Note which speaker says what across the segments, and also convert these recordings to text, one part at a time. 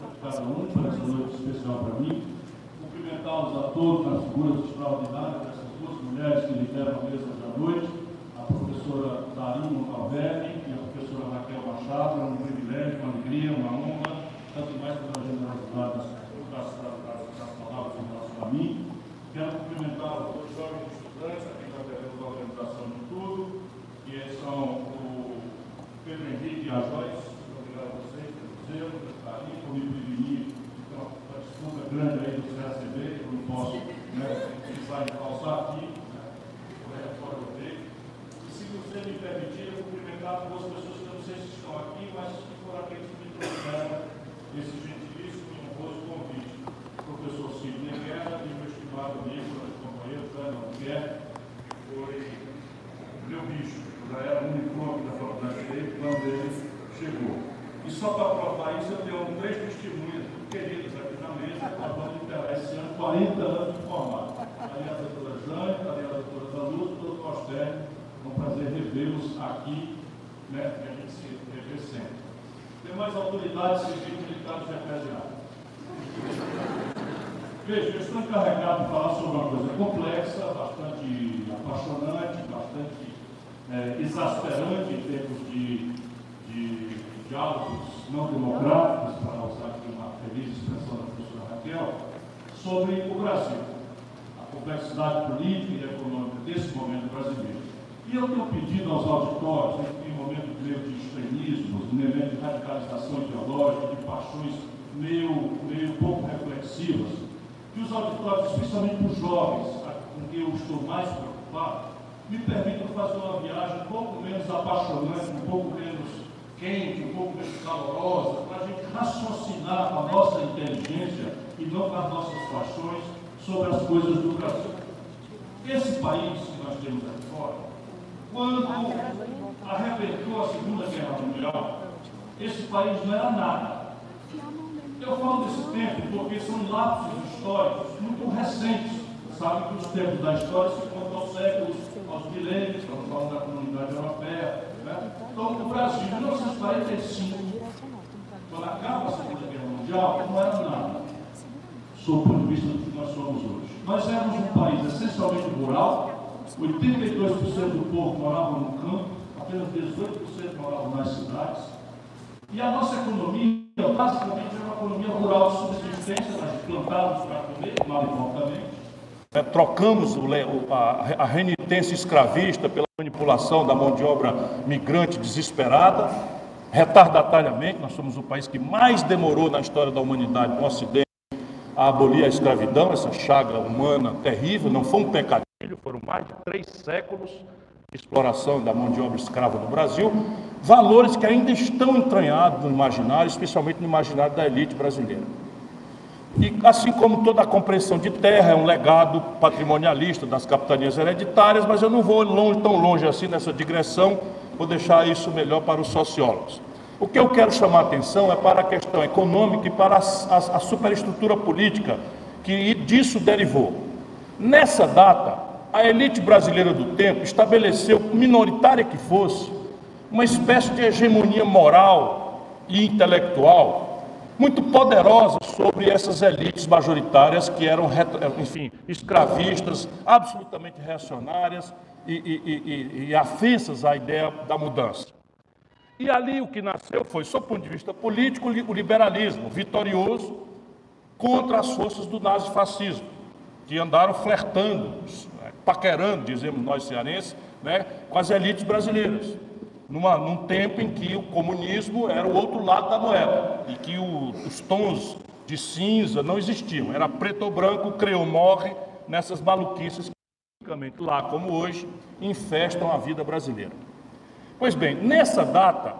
Speaker 1: cada um por essa noite especial para mim. Cumprimentá-los a todos nas figuras extraordinárias dessas duas mulheres que lideram a mesa da noite, a professora Darino Calveri e a professora Raquel Machado. É um privilégio, uma alegria, uma honra, tanto mais pela generosidade das, das, das palavras em relação a mim. Quero cumprimentar os dois jovens estudantes, aqui está devendo a organização de tudo, que são o Pedro Henrique e a Joyce zelo, carinho, por me prevenir. Então, a desculpa grande aí do CACB, eu não posso né, precisar falsar aqui, né, fora do tempo. E se você me permitir, eu cumprimentar duas pessoas que eu não sei se estão aqui, mas que foram aqueles que me trouxeram esse gentilíssimo e honroso convite. O professor Sidney Guerra e meu estimado amigo, companheiro Fernando Guerra, foi meu bicho, já era o único nome da faculdade de Direito, quando ele chegou. E só para provar isso, eu tenho três testemunhas queridas aqui na mesa, acabando de terá esse ano 40 anos de formato. Ali a doutora Jane, ali a doutora Danúcio, o doutor Costelli. É um prazer revê-los aqui, né, que a gente se revê sempre. Tem mais autoridades civis, militares eclesiásticos. Veja, eu estou encarregado de falar sobre uma coisa complexa, bastante apaixonante, bastante é, exasperante em termos de, de diálogos não democráticos, para usar aqui uma feliz expressão da professora Raquel, sobre o Brasil, a complexidade política e econômica desse momento brasileiro. E eu tenho pedido aos auditórios, em um momento meio de um momento de radicalização ideológica, de paixões meio, meio pouco reflexivas, que os auditórios, especialmente os jovens, com quem eu estou mais preocupado, me permitam fazer uma viagem um pouco menos apaixonante, um pouco menos quente, um pouco menos calorosa, para a gente raciocinar com a nossa inteligência e não com as nossas paixões sobre as coisas do Brasil. Esse país que nós temos aqui fora, quando arrebentou a Segunda Guerra Mundial, esse país não era nada. Eu falo desse tempo porque são lapsos históricos muito recentes. Sabe que os tempos da história se contam aos séculos, aos milênios, estamos falando da comunidade europeia? Então, o Brasil, em 1945, quando acaba a Segunda Guerra Mundial, não era nada, sob o ponto de vista do que nós somos hoje. Nós éramos um país essencialmente rural, 82% do povo morava no campo, apenas 18% moravam nas cidades, e a nossa economia, basicamente, era uma economia rural de subsistência, nós plantávamos para comer, mal importamente,
Speaker 2: é, trocamos a renitência escravista pela manipulação da mão de obra migrante desesperada, retardatáriamente, nós somos o país que mais demorou na história da humanidade no Ocidente a abolir a escravidão, essa chaga humana terrível, não foi um pecadilho, foram mais de três séculos de exploração da mão de obra escrava no Brasil, valores que ainda estão entranhados no imaginário, especialmente no imaginário da elite brasileira. E assim como toda a compreensão de terra é um legado patrimonialista das capitanias hereditárias, mas eu não vou longe, tão longe assim nessa digressão, vou deixar isso melhor para os sociólogos. O que eu quero chamar a atenção é para a questão econômica e para a, a, a superestrutura política que disso derivou. Nessa data, a elite brasileira do tempo estabeleceu, minoritária que fosse, uma espécie de hegemonia moral e intelectual muito poderosa sobre essas elites majoritárias que eram, enfim, escravistas, absolutamente reacionárias e, e, e, e à ideia da mudança. E ali o que nasceu foi, sob o ponto de vista político, o liberalismo vitorioso contra as forças do nazifascismo, que andaram flertando, né, paquerando, dizemos nós cearenses, né, com as elites brasileiras numa, num tempo em que o comunismo era o outro lado da moeda e que o, os tons de cinza não existiam. Era preto ou branco, creu morre nessas maluquices que, lá como hoje, infestam a vida brasileira. Pois bem, nessa data,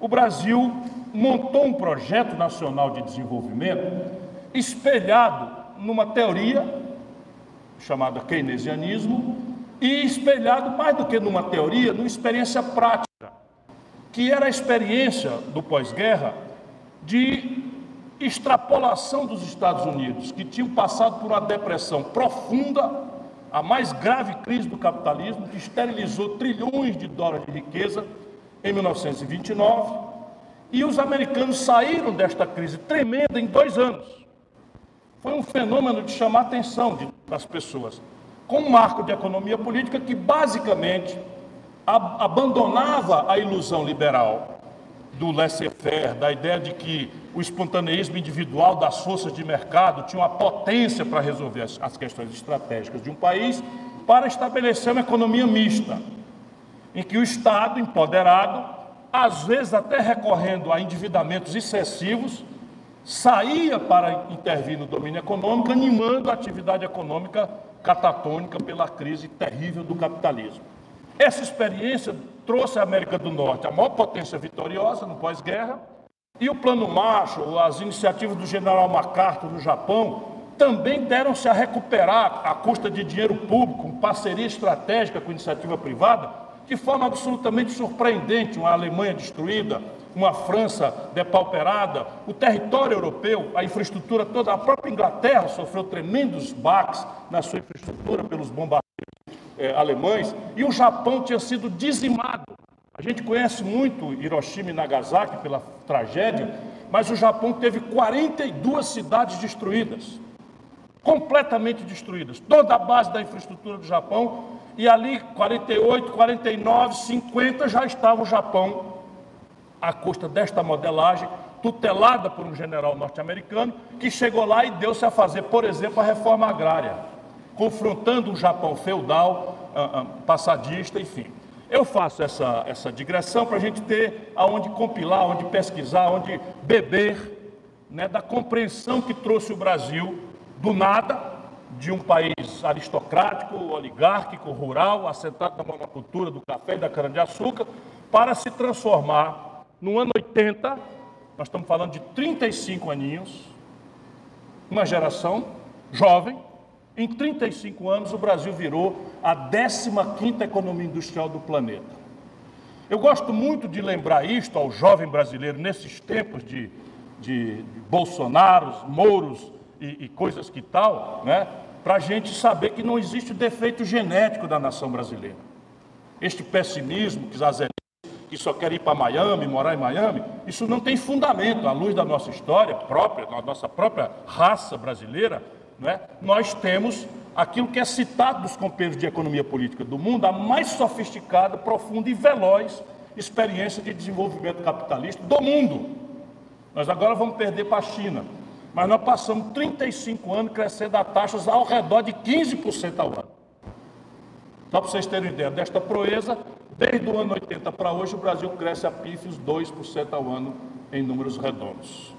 Speaker 2: o Brasil montou um projeto nacional de desenvolvimento espelhado numa teoria chamada keynesianismo e espelhado mais do que numa teoria, numa experiência prática que era a experiência do pós-guerra de extrapolação dos Estados Unidos, que tinham passado por uma depressão profunda, a mais grave crise do capitalismo, que esterilizou trilhões de dólares de riqueza em 1929,
Speaker 1: E os americanos saíram desta crise tremenda em dois anos. Foi um fenômeno de chamar a atenção de, das pessoas, com um marco de economia política que basicamente ab abandonava a ilusão liberal do laissez-faire, da ideia de que o espontaneísmo individual das forças de mercado tinha uma potência para resolver as, as questões estratégicas de um país, para estabelecer uma economia mista, em que o Estado, empoderado, às vezes até recorrendo a endividamentos excessivos, saía para intervir no domínio econômico, animando a atividade econômica catatônica pela crise terrível do capitalismo. Essa experiência trouxe à América do Norte a maior potência vitoriosa no pós-guerra, e o Plano Marshall, as iniciativas do general MacArthur no Japão, também deram-se a recuperar, à custa de dinheiro público, com parceria estratégica com iniciativa privada, de forma absolutamente surpreendente. Uma Alemanha destruída, uma França depauperada, o território europeu, a infraestrutura toda, a própria Inglaterra sofreu tremendos baques na sua infraestrutura pelos bombardeios eh, alemães, e o Japão tinha sido dizimado. A gente conhece muito Hiroshima e Nagasaki pela tragédia, mas o Japão teve 42 cidades destruídas completamente destruídas. Toda a base da infraestrutura do Japão, e ali 48, 49, 50 já estava o Japão à custa desta modelagem, tutelada por um general norte-americano, que chegou lá e deu-se a fazer, por exemplo, a reforma agrária, confrontando o Japão feudal, ah, ah, passadista, enfim. Eu faço essa, essa digressão para a gente ter aonde compilar, aonde pesquisar, aonde beber né, da compreensão que trouxe o Brasil do nada, de um país aristocrático, oligárquico, rural, assentado na monocultura do café e da cana-de-açúcar, para se transformar no ano 80, nós estamos falando de 35 aninhos, uma geração jovem, em 35 anos o Brasil virou a 15ª economia industrial do planeta. Eu gosto muito de lembrar isto ao jovem brasileiro nesses tempos de, de, de Bolsonaros, Mouros, e, e coisas que tal, né? para a gente saber que não existe defeito genético da nação brasileira. Este pessimismo que Zazé que só quer ir para Miami, morar em Miami, isso não tem fundamento. À luz da nossa história própria, da nossa própria raça brasileira, né? nós temos aquilo que é citado dos companheiros de economia política do mundo, a mais sofisticada, profunda e veloz experiência de desenvolvimento capitalista do mundo. Nós agora vamos perder para a China mas nós passamos 35 anos crescendo a taxas ao redor de 15% ao ano. Só para vocês terem ideia desta proeza, desde o ano 80 para hoje, o Brasil cresce a pífios 2% ao ano em números redondos,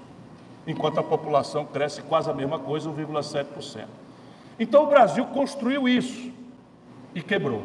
Speaker 1: enquanto a população cresce quase a mesma coisa, 1,7%. Então o Brasil construiu isso e quebrou.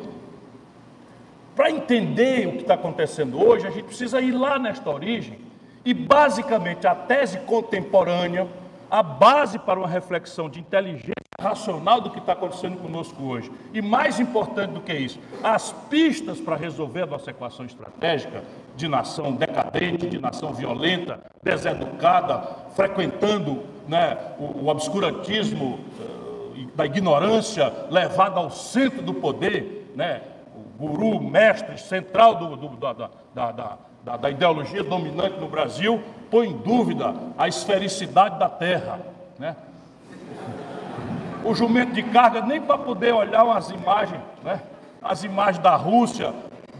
Speaker 1: Para entender o que está acontecendo hoje, a gente precisa ir lá nesta origem e, basicamente, a tese contemporânea a base para uma reflexão de inteligência racional do que está acontecendo conosco hoje. E mais importante do que isso, as pistas para resolver a nossa equação estratégica de nação decadente, de nação violenta, deseducada, frequentando né, o, o obscurantismo uh, da ignorância levada ao centro do poder, né, o guru, mestre central do, do, da, da, da da, da ideologia dominante no Brasil põe em dúvida a esfericidade da Terra. Né? O jumento de carga, nem para poder olhar umas imagens, né? as imagens da Rússia,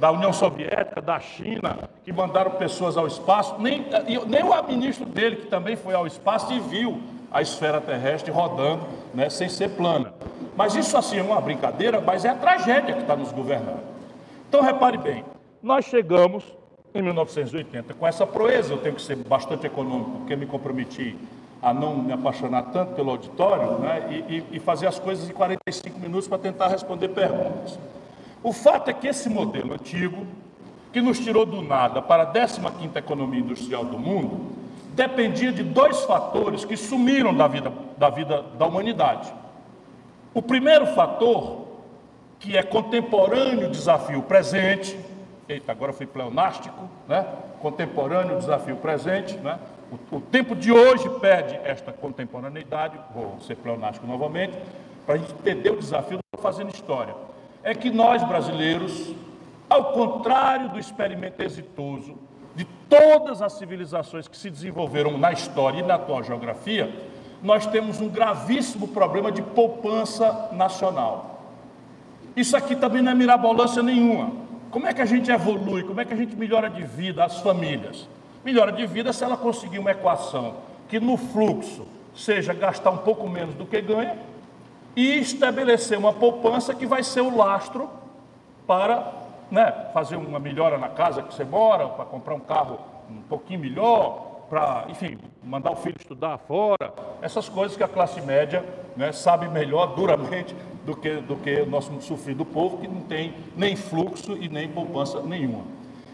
Speaker 1: da União Soviética, da China, que mandaram pessoas ao espaço, nem, nem o ministro dele, que também foi ao espaço e viu a esfera terrestre rodando, né, sem ser plana. Mas isso assim é uma brincadeira, mas é a tragédia que está nos governando. Então repare bem, nós chegamos em 1980. Com essa proeza, eu tenho que ser bastante econômico, porque me comprometi a não me apaixonar tanto pelo auditório né, e, e fazer as coisas em 45 minutos para tentar responder perguntas. O fato é que esse modelo antigo, que nos tirou do nada para a 15ª economia industrial do mundo, dependia de dois fatores que sumiram da vida da, vida da humanidade. O primeiro fator, que é contemporâneo desafio presente, eita, agora fui pleonástico, né? contemporâneo, desafio presente, né? o, o tempo de hoje pede esta contemporaneidade, vou ser pleonástico novamente, para a gente entender o desafio do fazendo história. É que nós, brasileiros, ao contrário do experimento exitoso de todas as civilizações que se desenvolveram na história e na atual geografia, nós temos um gravíssimo problema de poupança nacional. Isso aqui também não é mirabolância nenhuma. Como é que a gente evolui? Como é que a gente melhora de vida as famílias? Melhora de vida se ela conseguir uma equação que no fluxo seja gastar um pouco menos do que ganha e estabelecer uma poupança que vai ser o lastro para né, fazer uma melhora na casa que você mora, para comprar um carro um pouquinho melhor, para, enfim, mandar o filho estudar fora, essas coisas que a classe média né, sabe melhor duramente do que, do que o nosso sofrido povo, que não tem nem fluxo e nem poupança nenhuma.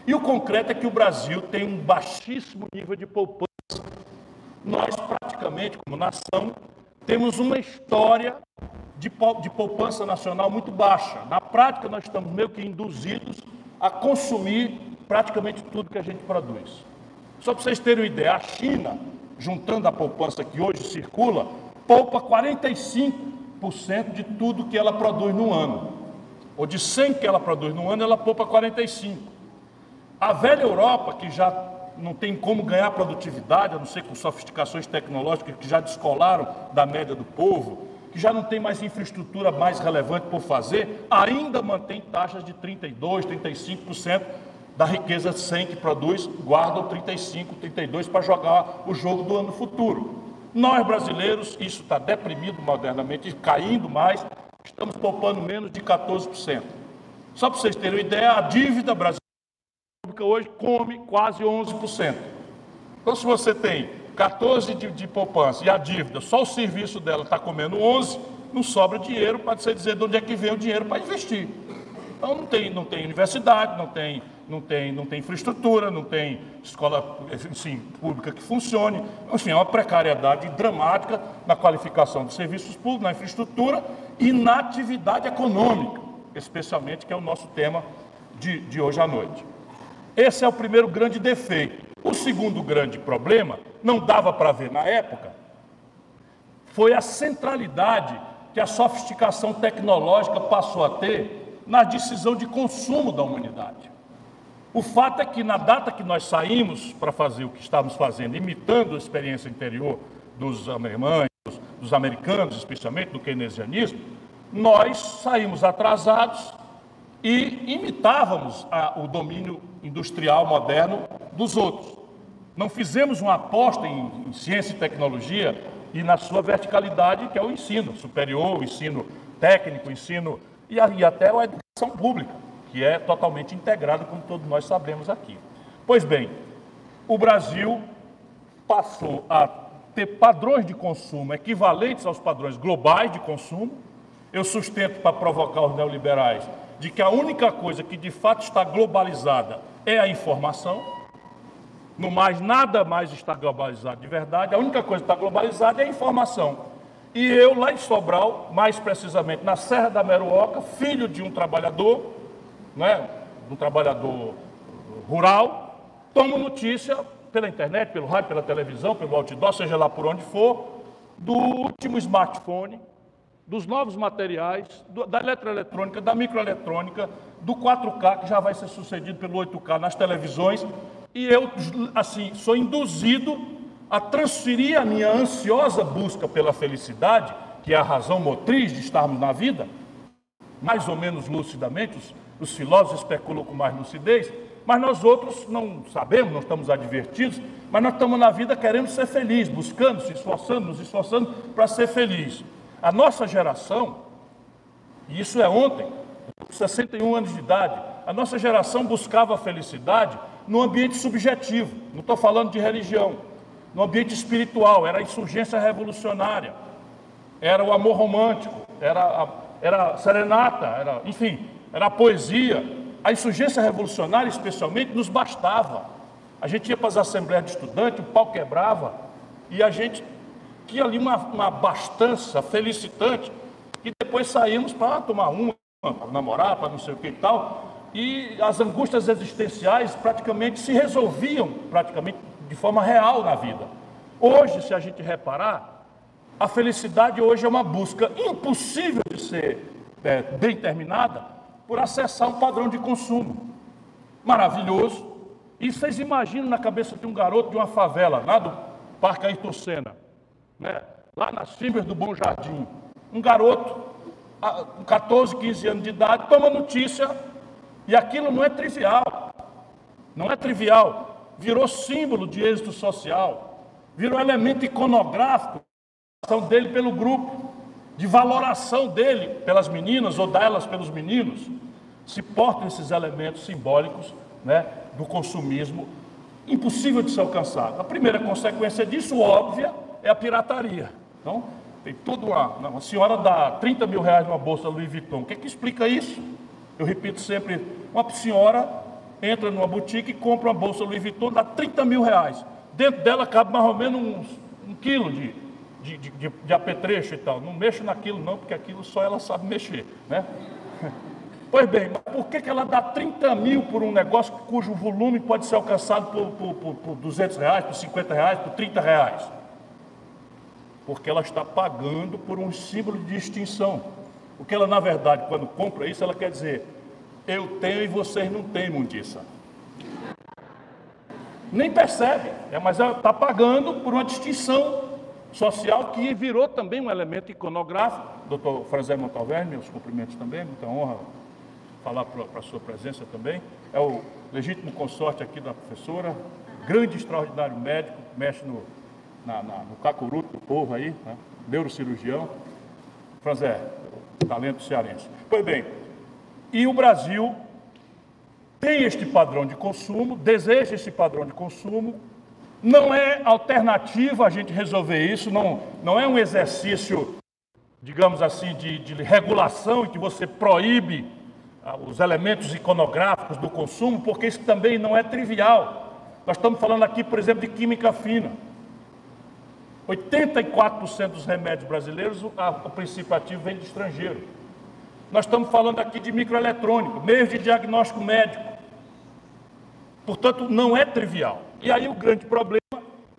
Speaker 1: E o concreto é que o Brasil tem um baixíssimo nível de poupança. Nós, praticamente, como nação, temos uma história de, de poupança nacional muito baixa. Na prática, nós estamos meio que induzidos a consumir praticamente tudo que a gente produz. Só para vocês terem uma ideia, a China, juntando a poupança que hoje circula, poupa 45% de tudo que ela produz no ano. Ou de 100 que ela produz no ano, ela poupa 45. A velha Europa, que já não tem como ganhar produtividade, a não ser com sofisticações tecnológicas que já descolaram da média do povo, que já não tem mais infraestrutura mais relevante por fazer, ainda mantém taxas de 32, 35% da riqueza 100 que produz, guardam 35, 32 para jogar o jogo do ano futuro. Nós brasileiros, isso está deprimido modernamente, caindo mais, estamos poupando menos de 14%. Só para vocês terem uma ideia, a dívida brasileira hoje come quase 11%. Então, se você tem 14 de, de poupança e a dívida, só o serviço dela está comendo 11, não sobra dinheiro para você dizer de onde é que vem o dinheiro para investir. Então não tem, não tem universidade, não tem, não tem, não tem infraestrutura, não tem escola assim, pública que funcione. Enfim, é uma precariedade dramática na qualificação dos serviços públicos, na infraestrutura e na atividade econômica, especialmente que é o nosso tema de, de hoje à noite. Esse é o primeiro grande defeito. O segundo grande problema, não dava para ver na época, foi a centralidade que a sofisticação tecnológica passou a ter na decisão de consumo da humanidade. O fato é que na data que nós saímos para fazer o que estávamos fazendo, imitando a experiência interior dos alemães, dos americanos, especialmente do keynesianismo, nós saímos atrasados e imitávamos a, o domínio industrial moderno dos outros. Não fizemos uma aposta em, em ciência e tecnologia e na sua verticalidade, que é o ensino superior, o ensino técnico, o ensino e, e até a educação pública, que é totalmente integrada, como todos nós sabemos aqui. Pois bem, o Brasil passou a ter padrões de consumo equivalentes aos padrões globais de consumo. Eu sustento para provocar os neoliberais de que a única coisa que de fato está globalizada é a informação. No mais, nada mais está globalizado de verdade. A única coisa que está globalizada é a informação. E eu, lá em Sobral, mais precisamente na Serra da Meruoca, filho de um trabalhador, né, um trabalhador rural, tomo notícia pela internet, pelo rádio, pela televisão, pelo outdoor, seja lá por onde for, do último smartphone, dos novos materiais, do, da eletroeletrônica, da microeletrônica, do 4K, que já vai ser sucedido pelo 8K nas televisões, e eu, assim, sou induzido a transferir a minha ansiosa busca pela felicidade, que é a razão motriz de estarmos na vida, mais ou menos lucidamente, os, os filósofos especulam com mais lucidez, mas nós outros não sabemos, não estamos advertidos, mas nós estamos na vida querendo ser felizes, buscando, se esforçando, nos esforçando para ser feliz. A nossa geração, e isso é ontem, 61 anos de idade, a nossa geração buscava felicidade no ambiente subjetivo, não estou falando de religião, no ambiente espiritual, era a insurgência revolucionária, era o amor romântico, era a, era serenata, era, enfim, era a poesia. A insurgência revolucionária, especialmente, nos bastava. A gente ia para as assembleias de estudantes, o pau quebrava, e a gente tinha ali uma, uma abastança felicitante, e depois saímos para tomar uma, para namorar, para não sei o que e tal, e as angústias existenciais praticamente se resolviam, praticamente de forma real na vida. Hoje, se a gente reparar, a felicidade hoje é uma busca impossível de ser é, bem terminada por acessar um padrão de consumo maravilhoso, E vocês imaginam na cabeça de um garoto de uma favela, lá do Parque Ayrton Senna, né? lá nas Fimbres do Bom Jardim, um garoto com 14, 15 anos de idade toma notícia e aquilo não é trivial, não é trivial, virou símbolo de êxito social, virou elemento iconográfico dele pelo grupo, de valoração dele pelas meninas ou delas pelos meninos, se portam esses elementos simbólicos né, do consumismo impossível de ser alcançado. A primeira consequência disso, óbvia, é a pirataria. Então, tem toda uma. Uma senhora dá 30 mil reais numa bolsa Louis Vuitton. O que, é que explica isso? Eu repito sempre: uma senhora entra numa boutique e compra uma bolsa Louis Vuitton, dá 30 mil reais. Dentro dela cabe mais ou menos uns, um quilo de, de, de, de apetrecho e tal. Não mexo naquilo, não, porque aquilo só ela sabe mexer. Né? Pois bem, mas por que, que ela dá 30 mil por um negócio cujo volume pode ser alcançado por, por, por, por 200 reais, por 50 reais, por 30 reais? Porque ela está pagando por um símbolo de distinção. Porque ela, na verdade, quando compra isso, ela quer dizer: eu tenho e vocês não têm, mundiça. Nem percebe, é, mas ela está pagando por uma distinção social que virou também um elemento iconográfico. Doutor Franzé Montalverne, meus cumprimentos também, muita honra falar para a sua presença também. É o legítimo consorte aqui da professora, grande, extraordinário médico, mexe no, na, na, no cacuru do povo aí, né? neurocirurgião. Franzé, talento cearense. Pois bem, e o Brasil tem este padrão de consumo, deseja esse padrão de consumo, não é alternativa a gente resolver isso, não, não é um exercício, digamos assim, de, de regulação em que você proíbe ah, os elementos iconográficos do consumo, porque isso também não é trivial. Nós estamos falando aqui, por exemplo, de química fina. 84% dos remédios brasileiros, o princípio ativo vem de estrangeiro. Nós estamos falando aqui de microeletrônico, meios de diagnóstico médico. Portanto, não é trivial. E aí o grande problema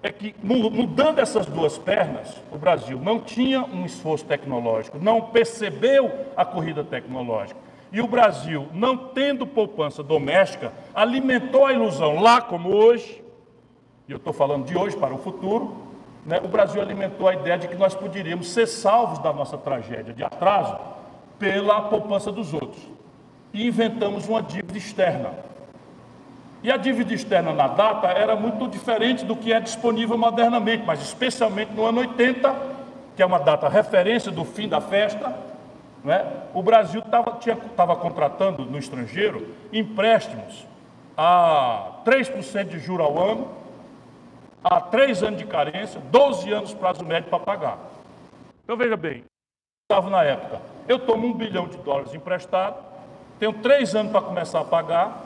Speaker 1: é que, mudando essas duas pernas, o Brasil não tinha um esforço tecnológico, não percebeu a corrida tecnológica. E o Brasil, não tendo poupança doméstica, alimentou a ilusão lá como hoje, e eu estou falando de hoje para o futuro, né, o Brasil alimentou a ideia de que nós poderíamos ser salvos da nossa tragédia de atraso pela poupança dos outros. E inventamos uma dívida externa. E a dívida externa na data era muito diferente do que é disponível modernamente, mas especialmente no ano 80, que é uma data referência do fim da festa, né? O Brasil estava contratando no estrangeiro empréstimos a 3% de juro ao ano, a 3 anos de carência, 12 anos prazo médio para pagar. Então veja bem, estava na época, eu tomo um bilhão de dólares emprestado, tenho 3 anos para começar a pagar,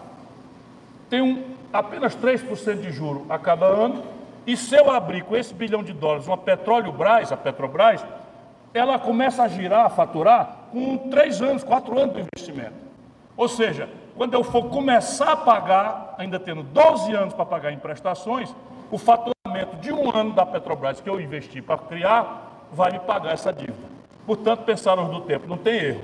Speaker 1: tenho apenas 3% de juro a cada ano, e se eu abrir com esse bilhão de dólares uma Petróleo Brás, a Petrobras, ela começa a girar, a faturar com três anos, quatro anos de investimento. Ou seja, quando eu for começar a pagar, ainda tendo 12 anos para pagar em prestações, o faturamento de um ano da Petrobras que eu investi para criar vai me pagar essa dívida. Portanto, pensaram do tempo, não tem erro.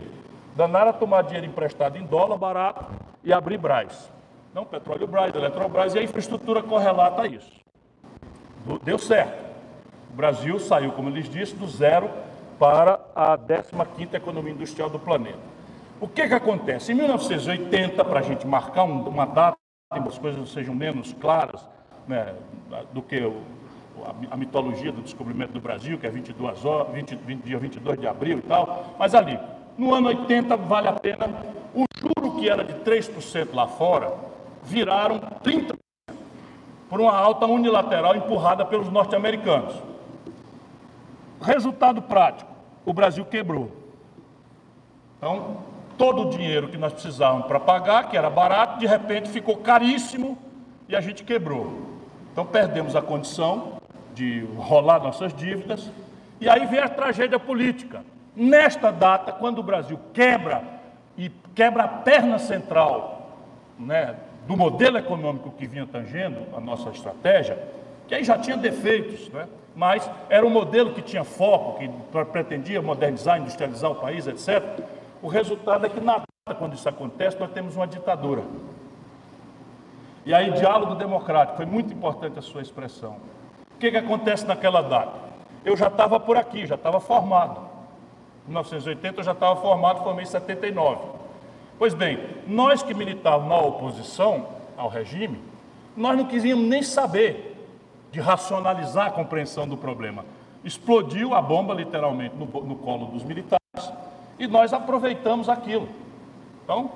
Speaker 1: Danara tomar dinheiro emprestado em dólar barato e abrir Braz. Não, Petróleo Braz, Eletrobras e a infraestrutura correlata a isso. Deu certo. O Brasil saiu, como eu lhes disse, do zero para a 15ª economia industrial do planeta. O que, que acontece? Em 1980, para a gente marcar uma data, as coisas sejam menos claras né, do que o, a, a, mitologia do descobrimento do Brasil, que é 22 horas, 20, 20, dia 22 de abril e tal, mas ali, no ano 80, vale a pena, o juro que era de 3% lá fora, viraram 30% por uma alta unilateral empurrada pelos norte-americanos. Resultado prático: o Brasil quebrou. Então, todo o dinheiro que nós precisávamos para pagar, que era barato, de repente ficou caríssimo e a gente quebrou. Então, perdemos a condição de rolar nossas dívidas. E aí vem a tragédia política. Nesta data, quando o Brasil quebra e quebra a perna central né, do modelo econômico que vinha tangendo a nossa estratégia, que aí já tinha defeitos, né? mas era um modelo que tinha foco, que pretendia modernizar, industrializar o país, etc. O resultado é que, na data, quando isso acontece, nós temos uma ditadura. E aí, diálogo democrático, foi muito importante a sua expressão. O que, que acontece naquela data? Eu já estava por aqui, já estava formado. Em 1980 eu já estava formado, formei em 79. Pois bem, nós que militávamos na oposição ao regime, nós não quisíamos nem saber de racionalizar a compreensão do problema. Explodiu a bomba, literalmente, no, no colo dos militares e nós aproveitamos aquilo. Então,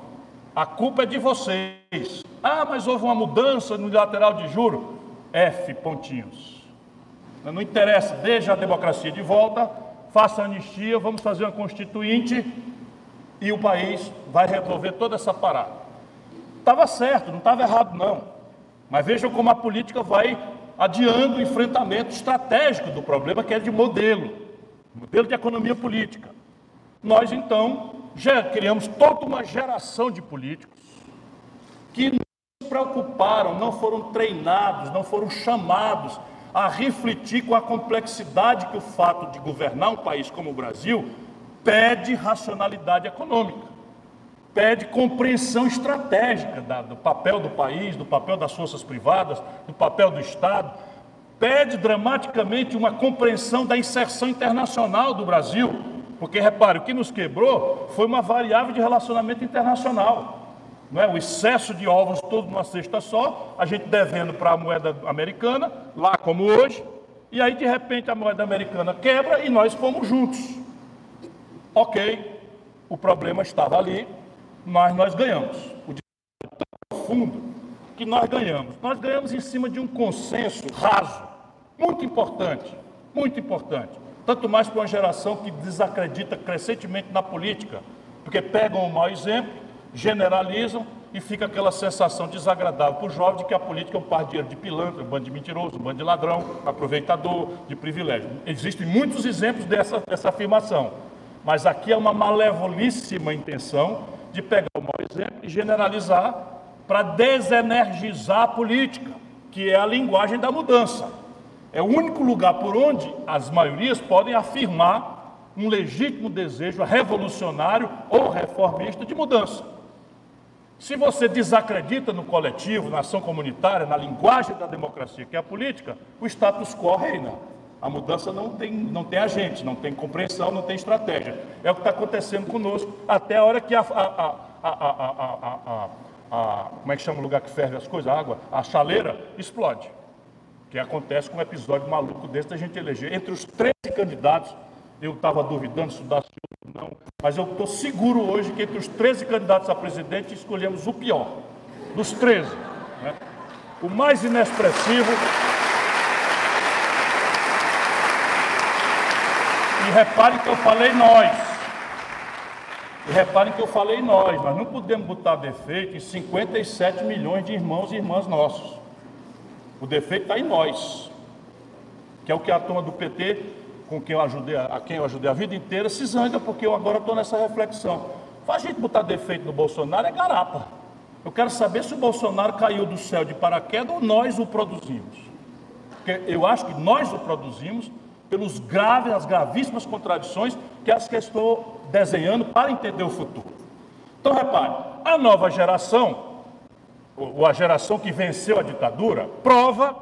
Speaker 1: a culpa é de vocês. Ah, mas houve uma mudança no lateral de juro. F pontinhos. Não interessa, deixa a democracia de volta, faça anistia, vamos fazer uma constituinte e o país vai resolver toda essa parada. Estava certo, não estava errado não. Mas vejam como a política vai adiando o enfrentamento estratégico do problema, que é de modelo, modelo de economia política. Nós, então, já criamos toda uma geração de políticos que preocuparam, não foram treinados, não foram chamados a refletir com a complexidade que o fato de governar um país como o Brasil pede racionalidade econômica pede compreensão estratégica da, do papel do país, do papel das forças privadas, do papel do Estado, pede dramaticamente uma compreensão da inserção internacional do Brasil, porque repare, o que nos quebrou foi uma variável de relacionamento internacional. Não é? O excesso de ovos todo numa cesta só, a gente devendo para a moeda americana, lá como hoje, e aí de repente a moeda americana quebra e nós fomos juntos. Ok, o problema estava ali, mas nós ganhamos. O é tão profundo que nós ganhamos. Nós ganhamos em cima de um consenso raso, muito importante, muito importante. Tanto mais para uma geração que desacredita crescentemente na política, porque pegam um mau exemplo, generalizam e fica aquela sensação desagradável para o jovem de que a política é um par de dinheiro de pilantra, um bando de mentiroso, um bando de ladrão, aproveitador, de privilégio. Existem muitos exemplos dessa, dessa afirmação, mas aqui é uma malevolíssima intenção de pegar o mau exemplo e generalizar para desenergizar a política, que é a linguagem da mudança. É o único lugar por onde as maiorias podem afirmar um legítimo desejo revolucionário ou reformista de mudança. Se você desacredita no coletivo, na ação comunitária, na linguagem da democracia, que é a política, o status quo reina. A mudança não tem, não tem agente, não tem compreensão, não tem estratégia. É o que está acontecendo conosco, até a hora que a, a, a, a, Como é que chama o lugar que ferve as coisas? A água, a chaleira, explode. Que acontece com um episódio maluco desse da gente eleger. Entre os 13 candidatos, eu estava duvidando se dá ou não, mas eu estou seguro hoje que entre os 13 candidatos a presidente escolhemos o pior. Dos 13. Né? O mais inexpressivo E reparem que eu falei nós. E reparem que eu falei nós. Nós não podemos botar defeito em 57 milhões de irmãos e irmãs nossos. O defeito está em nós. Que é o que a turma do PT, com quem eu ajudei, a quem eu ajudei a vida inteira, se zanga, porque eu agora estou nessa reflexão. Faz gente botar defeito no Bolsonaro é garapa. Eu quero saber se o Bolsonaro caiu do céu de paraquedas ou nós o produzimos. Porque eu acho que nós o produzimos pelos graves, as gravíssimas contradições que as que estou desenhando para entender o futuro. Então, repare, a nova geração, ou a geração que venceu a ditadura, prova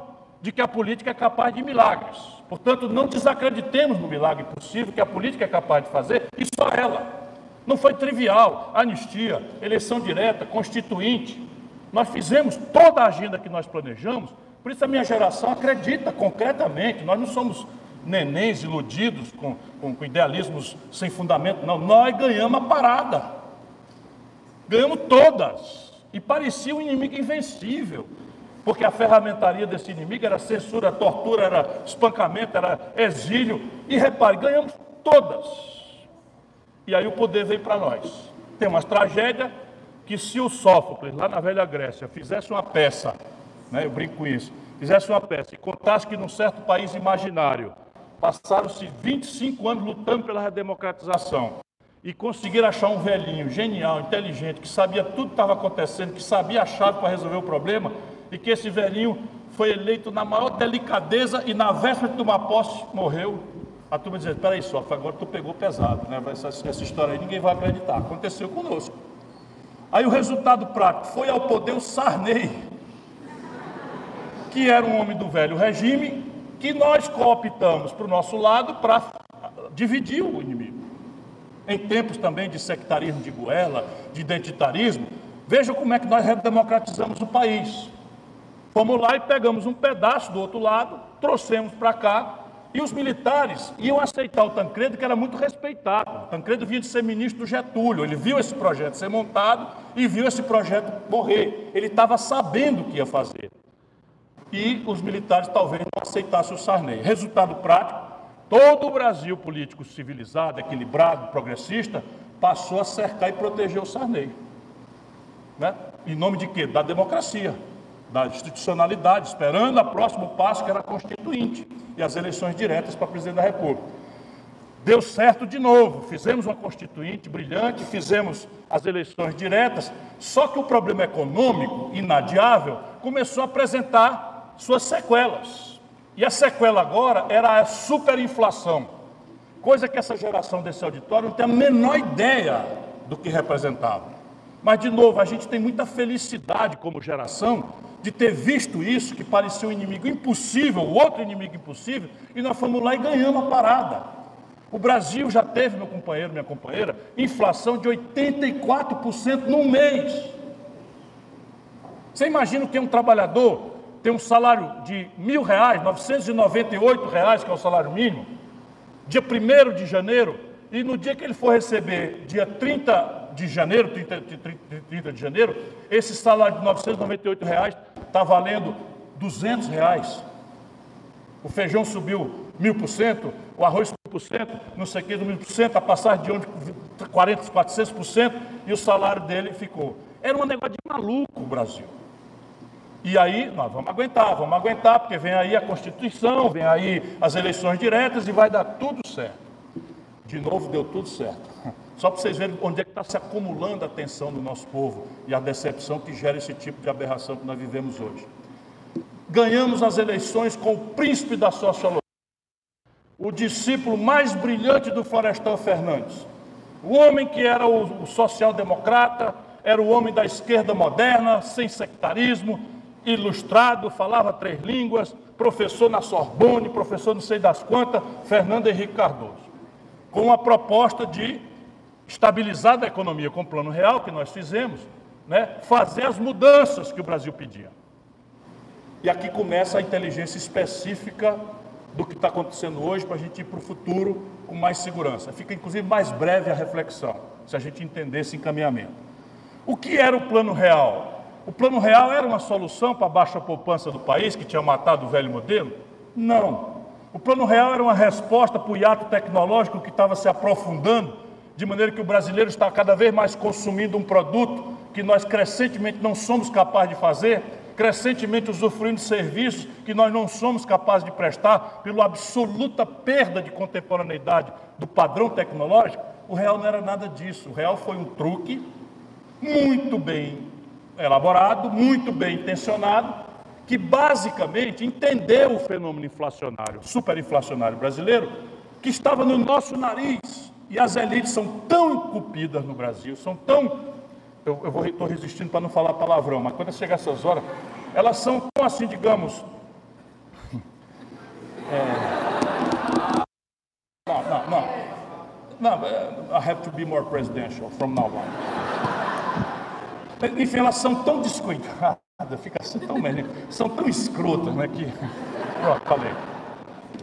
Speaker 1: de que a política é capaz de milagres. Portanto, não desacreditemos no milagre possível que a política é capaz de fazer, e só ela. Não foi trivial, anistia, eleição direta, constituinte. Nós fizemos toda a agenda que nós planejamos, por isso a minha geração acredita concretamente, nós não somos nenéns iludidos com, com, com idealismos sem fundamento, não. Nós ganhamos a parada. Ganhamos todas. E parecia um inimigo invencível. Porque a ferramentaria desse inimigo era censura, tortura, era espancamento, era exílio. E repare, ganhamos todas. E aí o poder veio para nós. Tem uma tragédia que se o Sófocles, lá na velha Grécia, fizesse uma peça, né, eu brinco com isso, fizesse uma peça e contasse que num certo país imaginário Passaram-se 25 anos lutando pela redemocratização e conseguiram achar um velhinho genial, inteligente, que sabia tudo que estava acontecendo, que sabia a chave para resolver o problema e que esse velhinho foi eleito na maior delicadeza e na véspera de tomar posse morreu. A turma dizendo, peraí só, agora tu pegou pesado, né? Essa, essa história aí ninguém vai acreditar. Aconteceu conosco. Aí o resultado prático foi ao poder o Sarney, que era um homem do velho regime, que nós cooptamos para o nosso lado para dividir o inimigo. Em tempos também de sectarismo de goela, de identitarismo, veja como é que nós redemocratizamos o país. Fomos lá e pegamos um pedaço do outro lado, trouxemos para cá, e os militares iam aceitar o Tancredo, que era muito respeitado. O Tancredo vinha de ser ministro do Getúlio, ele viu esse projeto ser montado e viu esse projeto morrer. Ele estava sabendo o que ia fazer. E os militares talvez não aceitassem o Sarney. Resultado prático: todo o Brasil político civilizado, equilibrado, progressista, passou a cercar e proteger o Sarney. Né? Em nome de quê? Da democracia da institucionalidade, esperando o próximo passo, que era a constituinte e as eleições diretas para presidente da República. Deu certo de novo, fizemos uma constituinte brilhante, fizemos as eleições diretas, só que o problema econômico, inadiável, começou a apresentar suas sequelas. E a sequela agora era a superinflação, coisa que essa geração desse auditório não tem a menor ideia do que representava. Mas, de novo, a gente tem muita felicidade como geração de ter visto isso, que parecia um inimigo impossível, outro inimigo impossível, e nós fomos lá e ganhamos a parada. O Brasil já teve, meu companheiro, minha companheira, inflação de 84% num mês. Você imagina que um trabalhador tem um salário de mil reais, 998 reais, que é o salário mínimo, dia 1 de janeiro, e no dia que ele for receber, dia 30 de janeiro, 30, 30 de janeiro, esse salário de 998 reais está valendo 200 reais. O feijão subiu mil por cento, o arroz mil por cento, não sei o que, mil por cento, a passagem de onde 40, 400 por cento, e o salário dele ficou. Era um negócio de maluco o Brasil. E aí nós vamos aguentar, vamos aguentar, porque vem aí a Constituição, vem aí as eleições diretas e vai dar tudo certo. De novo deu tudo certo. Só para vocês verem onde é que está se acumulando a tensão do nosso povo e a decepção que gera esse tipo de aberração que nós vivemos hoje. Ganhamos as eleições com o príncipe da sociologia, o discípulo mais brilhante do Florestan Fernandes, o homem que era o, o social-democrata, era o homem da esquerda moderna, sem sectarismo, ilustrado, falava três línguas, professor na Sorbonne, professor não sei das quantas, Fernando Henrique Cardoso, com a proposta de estabilizada a economia com o plano real que nós fizemos, né, fazer as mudanças que o Brasil pedia. E aqui começa a inteligência específica do que está acontecendo hoje para a gente ir para o futuro com mais segurança. Fica inclusive mais breve a reflexão, se a gente entender esse encaminhamento. O que era o plano real? O plano real era uma solução para a baixa poupança do país, que tinha matado o velho modelo? Não. O plano real era uma resposta para o hiato tecnológico que estava se aprofundando de maneira que o brasileiro está cada vez mais consumindo um produto que nós crescentemente não somos capazes de fazer, crescentemente usufruindo de serviços que nós não somos capazes de prestar, pela absoluta perda de contemporaneidade do padrão tecnológico, o real não era nada disso. O real foi um truque muito bem elaborado, muito bem intencionado, que basicamente entendeu o fenômeno inflacionário, superinflacionário brasileiro, que estava no nosso nariz e as elites são tão encupidas no Brasil, são tão. Eu, estou resistindo para não falar palavrão, mas quando chegar essas horas, elas são tão assim, digamos. É, não, não, não. Não, I have to be more presidential from now on. Enfim, elas são tão descuidadas, fica assim tão são tão escrotas, né? Que, pronto, falei.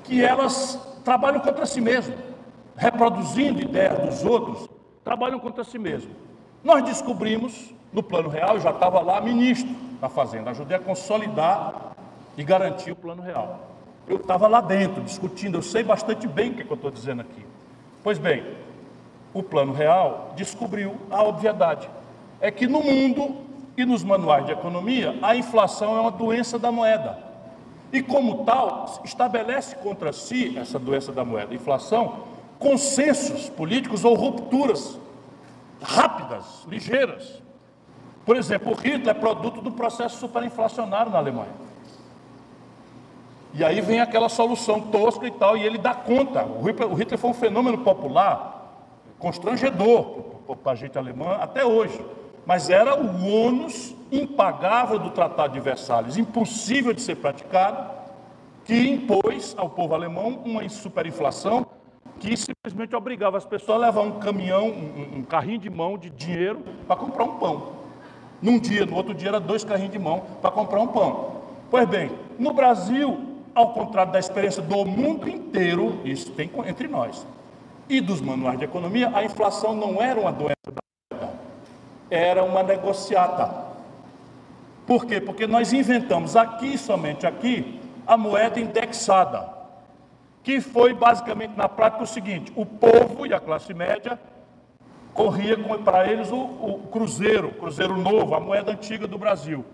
Speaker 1: Que elas trabalham contra si mesmas reproduzindo ideias dos outros, trabalham contra si mesmos. Nós descobrimos, no plano real, eu já estava lá ministro da Fazenda, ajudei a consolidar e garantir o plano real. Eu estava lá dentro, discutindo, eu sei bastante bem o que, é que eu estou dizendo aqui. Pois bem, o plano real descobriu a obviedade. É que no mundo e nos manuais de economia, a inflação é uma doença da moeda. E como tal, estabelece contra si essa doença da moeda, inflação, consensos políticos ou rupturas rápidas, ligeiras. Por exemplo, o Hitler é produto do processo superinflacionário na Alemanha. E aí vem aquela solução tosca e tal, e ele dá conta. O Hitler, foi um fenômeno popular, constrangedor para a gente alemã até hoje. mas era o ônus impagável do Tratado de Versalhes, impossível de ser praticado, que impôs ao povo alemão uma superinflação que simplesmente obrigava as pessoas a levar um caminhão, um, um carrinho de mão de dinheiro para comprar um pão. Num dia, no outro dia era dois carrinhos de mão para comprar um pão. Pois bem, no Brasil, ao contrário da experiência do mundo inteiro, isso tem entre nós, e dos manuais de economia, a inflação não era uma doença da era uma negociata. Por quê? Porque nós inventamos aqui, somente aqui, a moeda indexada, que foi basicamente na prática o seguinte: o povo e a classe média corria para eles o, o cruzeiro, o cruzeiro novo, a moeda antiga do Brasil.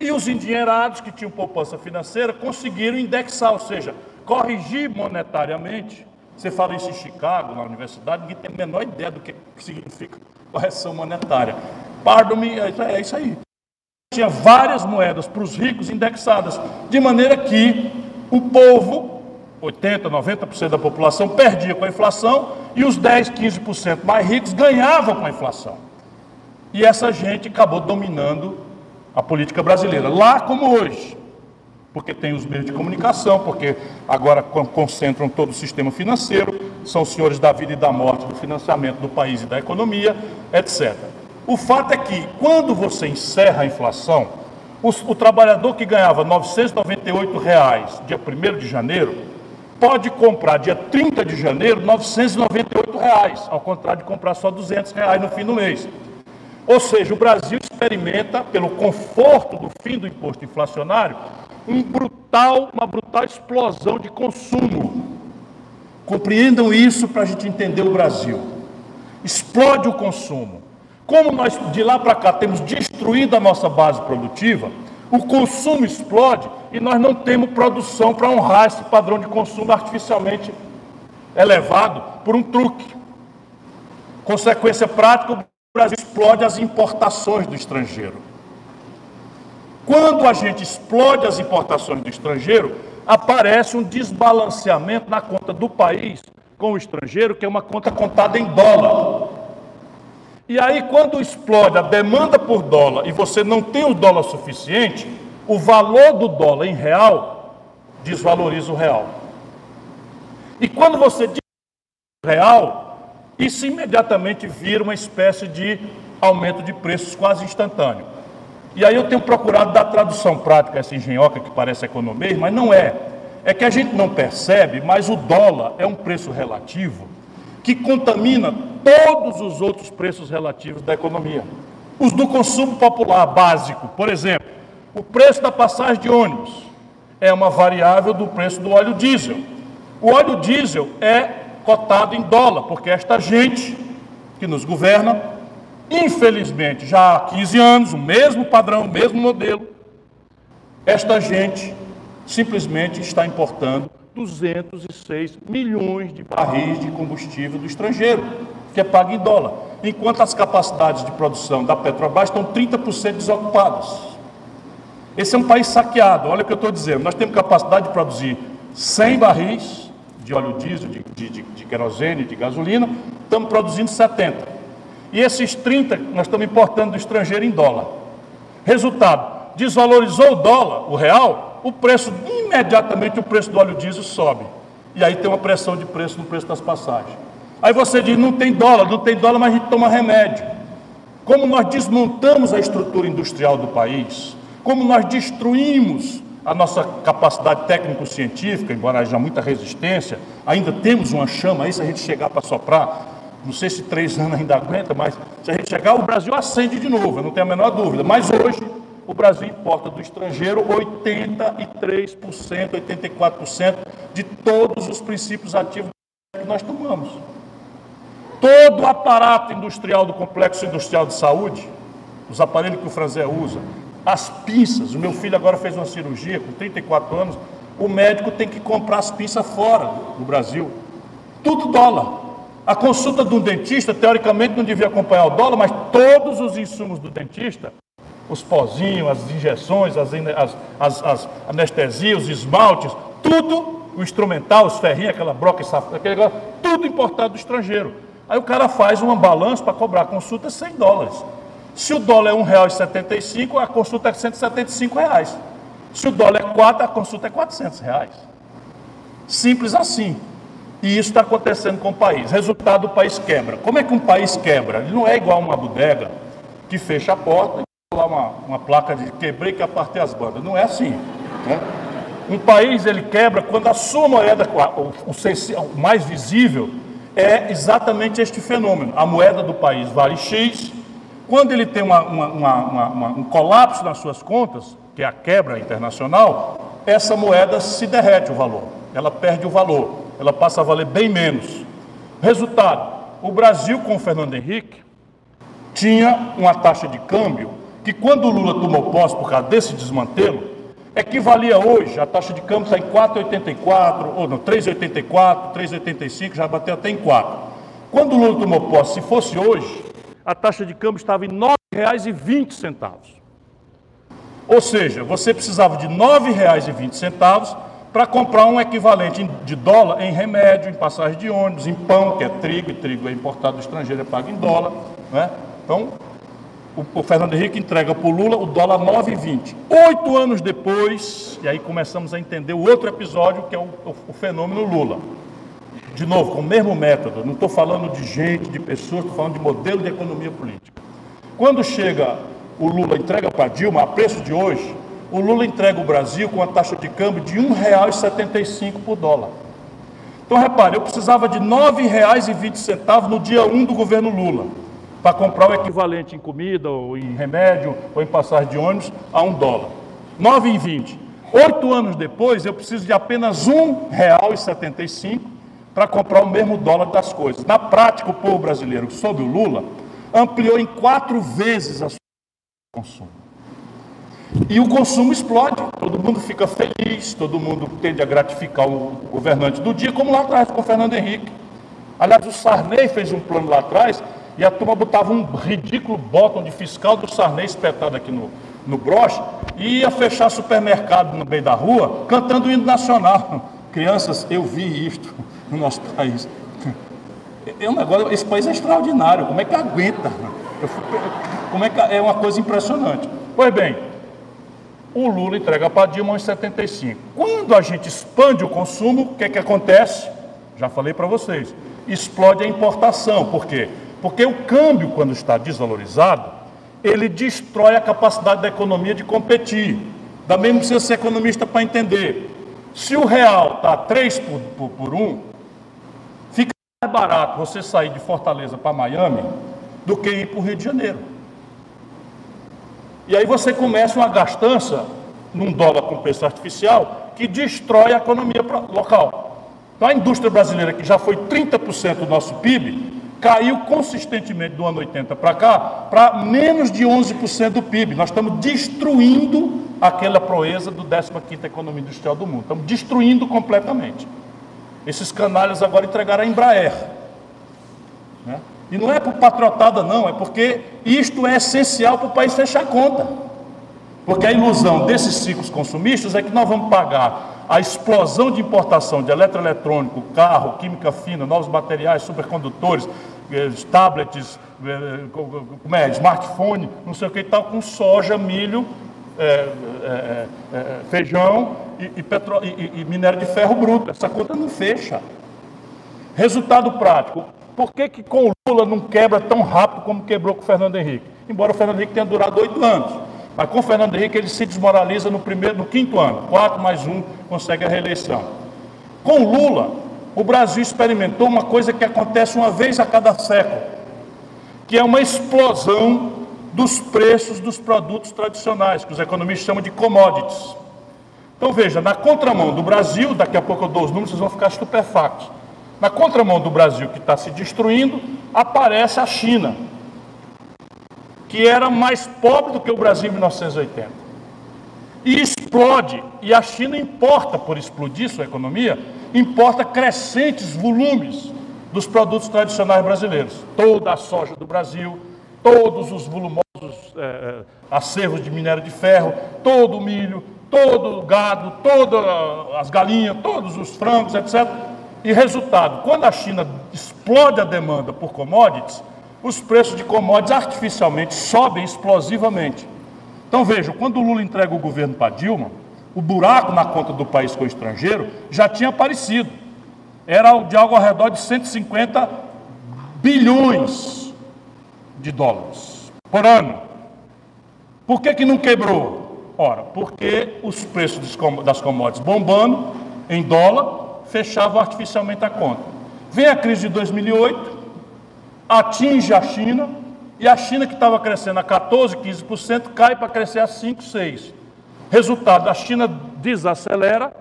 Speaker 1: E os endinheirados que tinham poupança financeira conseguiram indexar, ou seja, corrigir monetariamente. Você fala isso em Chicago, na universidade, ninguém tem a menor ideia do que significa correção monetária. Pardon-me, é, é isso aí. Tinha várias moedas para os ricos indexadas, de maneira que o povo, 80%, 90% da população, perdia com a inflação e os 10%, 15% mais ricos ganhavam com a inflação. E essa gente acabou dominando a política brasileira, lá como hoje, porque tem os meios de comunicação, porque agora concentram todo o sistema financeiro, são senhores da vida e da morte, do financiamento do país e da economia, etc. O fato é que, quando você encerra a inflação, o, o trabalhador que ganhava 998 reais dia 1 de janeiro, pode comprar dia 30 de janeiro 998 reais, ao contrário de comprar só 200 reais no fim do mês. Ou seja, o Brasil experimenta, pelo conforto do fim do imposto inflacionário, um brutal, uma brutal explosão de consumo. Compreendam isso para a gente entender o Brasil. Explode o consumo. Como nós de lá para cá temos destruído a nossa base produtiva, o consumo explode e nós não temos produção para honrar esse padrão de consumo artificialmente elevado por um truque. Consequência prática, o Brasil explode as importações do estrangeiro. Quando a gente explode as importações do estrangeiro, aparece um desbalanceamento na conta do país com o estrangeiro, que é uma conta contada em dólar. E aí, quando explode a demanda por dólar e você não tem o dólar suficiente, o valor do dólar em real desvaloriza o real. E quando você diz real, isso imediatamente vira uma espécie de aumento de preços quase instantâneo. E aí eu tenho procurado dar tradução prática a essa engenhoca que parece economia, mas não é. É que a gente não percebe, mas o dólar é um preço relativo que contamina todos os outros preços relativos da economia. Os do consumo popular básico, por exemplo, o preço da passagem de ônibus é uma variável do preço do óleo diesel. O óleo diesel é cotado em dólar, porque esta gente que nos governa, infelizmente, já há 15 anos, o mesmo padrão, o mesmo modelo, esta gente simplesmente está importando 206 milhões de barris de combustível do estrangeiro, que é pago em dólar, enquanto as capacidades de produção da Petrobras estão 30% desocupadas. Esse é um país saqueado, olha o que eu estou dizendo. Nós temos capacidade de produzir 100 barris de óleo diesel, de, de, de, de querosene, de gasolina, estamos produzindo 70. E esses 30 nós estamos importando do estrangeiro em dólar. Resultado, desvalorizou o dólar, o real, o preço, imediatamente o preço do óleo diesel sobe. E aí tem uma pressão de preço no preço das passagens. Aí você diz, não tem dólar, não tem dólar, mas a gente toma remédio. Como nós desmontamos a estrutura industrial do país, como nós destruímos a nossa capacidade técnico-científica, embora haja muita resistência, ainda temos uma chama aí, se a gente chegar para soprar, não sei se três anos ainda aguenta, mas se a gente chegar, o Brasil acende de novo, eu não tenho a menor dúvida. Mas hoje, o Brasil importa do estrangeiro 83%, 84% de todos os princípios ativos que nós tomamos. Todo o aparato industrial do complexo industrial de saúde, os aparelhos que o Franzé usa, as pinças. O meu filho agora fez uma cirurgia com 34 anos. O médico tem que comprar as pinças fora do Brasil. Tudo dólar. A consulta de um dentista, teoricamente, não devia acompanhar o dólar, mas todos os insumos do dentista, os pozinhos, as injeções, as, as, as anestesias, os esmaltes, tudo, o instrumental, os ferrinhos, aquela broca, aquele negócio, tudo importado do estrangeiro. Aí o cara faz uma balança para cobrar consulta 100 dólares. Se o dólar é R$ 1,75, a consulta é 175 reais. Se o dólar é 4, a consulta é 400 reais. Simples assim. E isso está acontecendo com o país. Resultado, o país quebra. Como é que um país quebra? Ele não é igual uma bodega que fecha a porta e lá uma, uma placa de quebrei que apartei as bandas. Não é assim. Né? Um país ele quebra quando a sua moeda, o, o, o mais visível, é exatamente este fenômeno. A moeda do país vale X. Quando ele tem uma, uma, uma, um colapso nas suas contas, que é a quebra internacional, essa moeda se derrete o valor, ela perde o valor ela passa a valer bem menos. Resultado: o Brasil com Fernando Henrique tinha uma taxa de câmbio que, quando o Lula tomou posse por causa desse desmantelo, equivalia hoje, a taxa de câmbio está em 4,84, ou não, 3,84, 3,85, já bateu até em 4. Quando o Lula tomou posse, se fosse hoje, a taxa de câmbio estava em R$ 9,20. Ou seja, você precisava de R$ 9,20 para comprar um equivalente de dólar em remédio, em passagem de ônibus, em pão, que é trigo, e trigo é importado do estrangeiro, é pago em dólar. Né? Então, o, o Fernando Henrique entrega para o Lula o dólar 9,20. Oito anos depois, e aí começamos a entender o outro episódio, que é o, o, o fenômeno Lula. De novo, com o mesmo método, não estou falando de gente, de pessoas, estou falando de modelo de economia política. Quando chega o Lula, entrega para Dilma, a preço de hoje, o Lula entrega o Brasil com a taxa de câmbio de R$ 1,75 por dólar. Então, repare, eu precisava de R$ 9,20 no dia 1 do governo Lula, para comprar o equivalente em comida, ou em remédio, ou em passagem de ônibus, a um dólar. R$ 9,20. Oito anos depois, eu preciso de apenas R$ 1,75 para comprar o mesmo dólar das coisas. Na prática, o povo brasileiro, sob o Lula, ampliou em quatro vezes a sua consumo. E o consumo explode, todo mundo fica feliz, todo mundo tende a gratificar o governante do dia, como lá atrás com o Fernando Henrique. Aliás, o Sarney fez um plano lá atrás e a turma botava um ridículo botão de fiscal do Sarney espetado aqui no, no broche e ia fechar supermercado no meio da rua cantando o hino nacional. Crianças, eu vi isto no nosso país. É um negócio, esse país é extraordinário, como é que aguenta? como é que é uma coisa impressionante. Pois bem, o Lula entrega para Dilma uns 75. Quando a gente expande o consumo, o que, é que acontece? Já falei para vocês, explode a importação. Por quê? Porque o câmbio, quando está desvalorizado, ele destrói a capacidade da economia de competir. Mesmo precisa ser economista para entender. Se o real está 3 por, por, por 1, fica mais barato você sair de Fortaleza para Miami do que ir para o Rio de Janeiro. E aí você começa uma gastança num dólar com preço artificial que destrói a economia local. Então a indústria brasileira, que já foi 30% do nosso PIB, caiu consistentemente do ano 80 para cá para menos de 11% do PIB. Nós estamos destruindo aquela proeza do 15ª economia industrial do mundo. Estamos destruindo completamente. Esses canalhas agora entregaram a Embraer. Né? E não é por patriotada, não, é porque isto é essencial para o país fechar a conta. Porque a ilusão desses ciclos consumistas é que nós vamos pagar a explosão de importação de eletroeletrônico, carro, química fina, novos materiais, supercondutores, tablets, eh, como é, smartphone, não sei o que e tal, com soja, milho, é, é, é, feijão e, e, petro, e, e minério de ferro bruto. Essa conta não fecha. Resultado prático: por que, que com o Lula não quebra tão rápido como quebrou com o Fernando Henrique? Embora o Fernando Henrique tenha durado oito anos. Mas com o Fernando Henrique ele se desmoraliza no primeiro, no quinto ano. Quatro mais um consegue a reeleição. Com o Lula, o Brasil experimentou uma coisa que acontece uma vez a cada século, que é uma explosão dos preços dos produtos tradicionais, que os economistas chamam de commodities. Então veja, na contramão do Brasil, daqui a pouco eu dou os números, vocês vão ficar estupefactos. Na contramão do Brasil, que está se destruindo, aparece a China, que era mais pobre do que o Brasil em 1980. E explode, e a China importa, por explodir sua economia, importa crescentes volumes dos produtos tradicionais brasileiros. Toda a soja do Brasil, todos os volumosos é, acervos de minério de ferro, todo o milho, todo o gado, todas as galinhas, todos os frangos, etc. E resultado, quando a China explode a demanda por commodities, os preços de commodities artificialmente sobem explosivamente. Então vejam, quando o Lula entrega o governo para Dilma, o buraco na conta do país com o estrangeiro já tinha aparecido. Era de algo ao redor de 150 bilhões de dólares por ano. Por que, que não quebrou? Ora, porque os preços das commodities bombando em dólar fechavam artificialmente a conta. Vem a crise de 2008, atinge a China, e a China, que estava crescendo a 14, 15%, cai para crescer a 5, 6. Resultado, a China desacelera,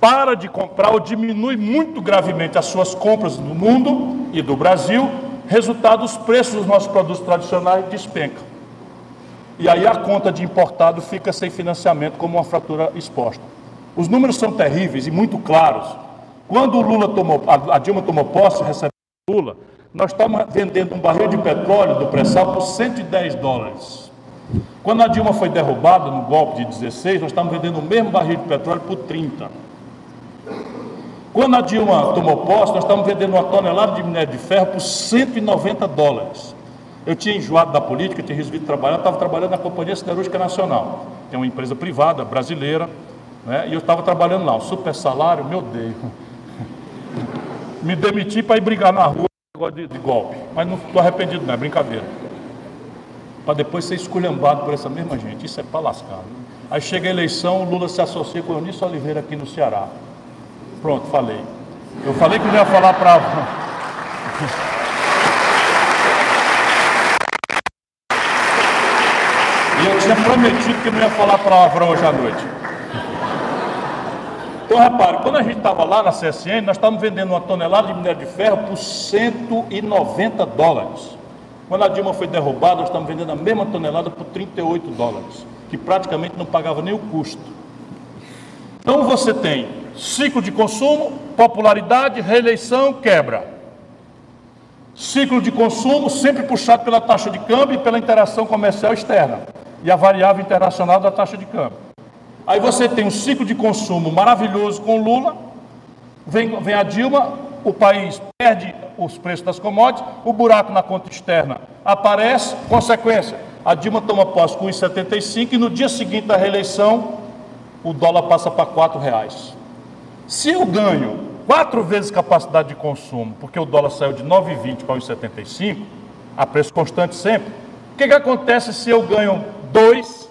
Speaker 1: para de comprar ou diminui muito gravemente as suas compras no mundo e do Brasil. Resultado, os preços dos nossos produtos tradicionais despencam. E aí a conta de importado fica sem financiamento, como uma fratura exposta. Os números são terríveis e muito claros. Quando o Lula tomou, a Dilma tomou posse, recebeu Lula, nós estamos vendendo um barril de petróleo do pré-sal por 110 dólares. Quando a Dilma foi derrubada no golpe de 16, nós estamos vendendo o mesmo barril de petróleo por 30. Quando a Dilma tomou posse, nós estamos vendendo uma tonelada de minério de ferro por 190 dólares. Eu tinha enjoado da política, tinha resolvido trabalhar, estava trabalhando na Companhia Siderúrgica Nacional, é uma empresa privada brasileira, né? e eu estava trabalhando lá, um super salário, meu Deus. Me demiti para ir brigar na rua de, de golpe, mas não estou arrependido, não, é brincadeira. Para depois ser esculhambado por essa mesma gente, isso é para lascar. Aí chega a eleição, Lula se associa com o Eunício Oliveira aqui no Ceará. Pronto, falei. Eu falei que não ia falar para. E eu tinha prometido que não ia falar palavrão hoje à noite. Então, repare, quando a gente estava lá na CSN, nós estávamos vendendo uma tonelada de minério de ferro por 190 dólares. Quando a Dilma foi derrubada, nós estamos vendendo a mesma tonelada por 38 dólares, que praticamente não pagava nem o custo. Então você tem ciclo de consumo, popularidade, reeleição, quebra. Ciclo de consumo sempre puxado pela taxa de câmbio e pela interação comercial externa e a variável internacional da taxa de câmbio. Aí você tem um ciclo de consumo maravilhoso com Lula, vem, vem a Dilma, o país perde os preços das commodities, o buraco na conta externa aparece, consequência, a Dilma toma posse com 1,75 e no dia seguinte da reeleição o dólar passa para R$ reais. Se eu ganho quatro vezes capacidade de consumo, porque o dólar saiu de 9,20 para 1,75, a preço constante sempre, o que, que acontece se eu ganho dois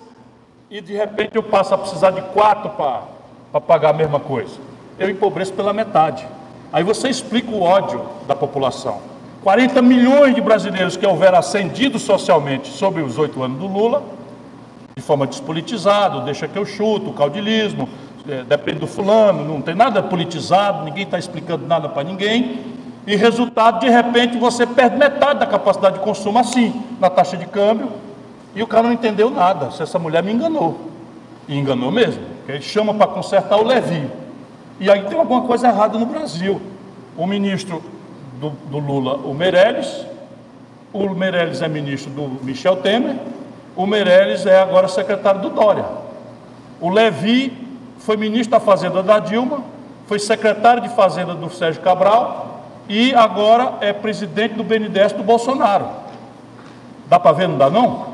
Speaker 1: e de repente eu passo a precisar de quatro para pagar a mesma coisa. Eu empobreço pela metade. Aí você explica o ódio da população. 40 milhões de brasileiros que houveram ascendido socialmente sobre os oito anos do Lula, de forma despolitizada, deixa que eu chuto, o caudilismo, é, depende do fulano, não tem nada politizado, ninguém está explicando nada para ninguém, e resultado, de repente, você perde metade da capacidade de consumo assim, na taxa de câmbio, e o cara não entendeu nada. Se essa mulher me enganou. E enganou mesmo. Ele chama para consertar o Levi. E aí tem alguma coisa errada no Brasil. O ministro do, do Lula, o Meirelles, o Meirelles é ministro do Michel Temer, o Meirelles é agora secretário do Dória. O Levi foi ministro da Fazenda da Dilma, foi secretário de Fazenda do Sérgio Cabral e agora é presidente do BNDES do Bolsonaro. Dá para ver, não dá não?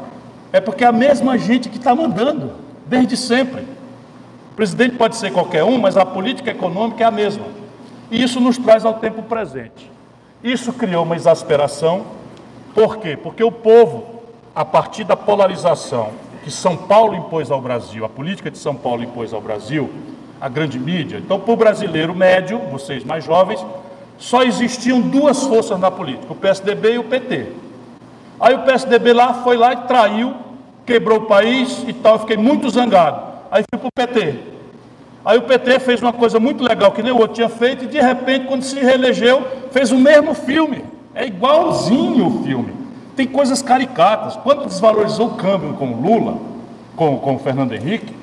Speaker 1: É porque é a mesma gente que está mandando, desde sempre. O presidente pode ser qualquer um, mas a política econômica é a mesma. E isso nos traz ao tempo presente. Isso criou uma exasperação. Por quê? Porque o povo, a partir da polarização que São Paulo impôs ao Brasil, a política de São Paulo impôs ao Brasil, a grande mídia. Então, para o brasileiro médio, vocês mais jovens, só existiam duas forças na política, o PSDB e o PT. Aí o PSDB lá foi lá e traiu quebrou o país e tal, eu fiquei muito zangado. Aí fui para o PT. Aí o PT fez uma coisa muito legal que nem o outro tinha feito, e de repente, quando se reelegeu, fez o mesmo filme. É igualzinho o filme. Tem coisas caricatas. Quando desvalorizou o câmbio com o Lula, com, com o Fernando Henrique,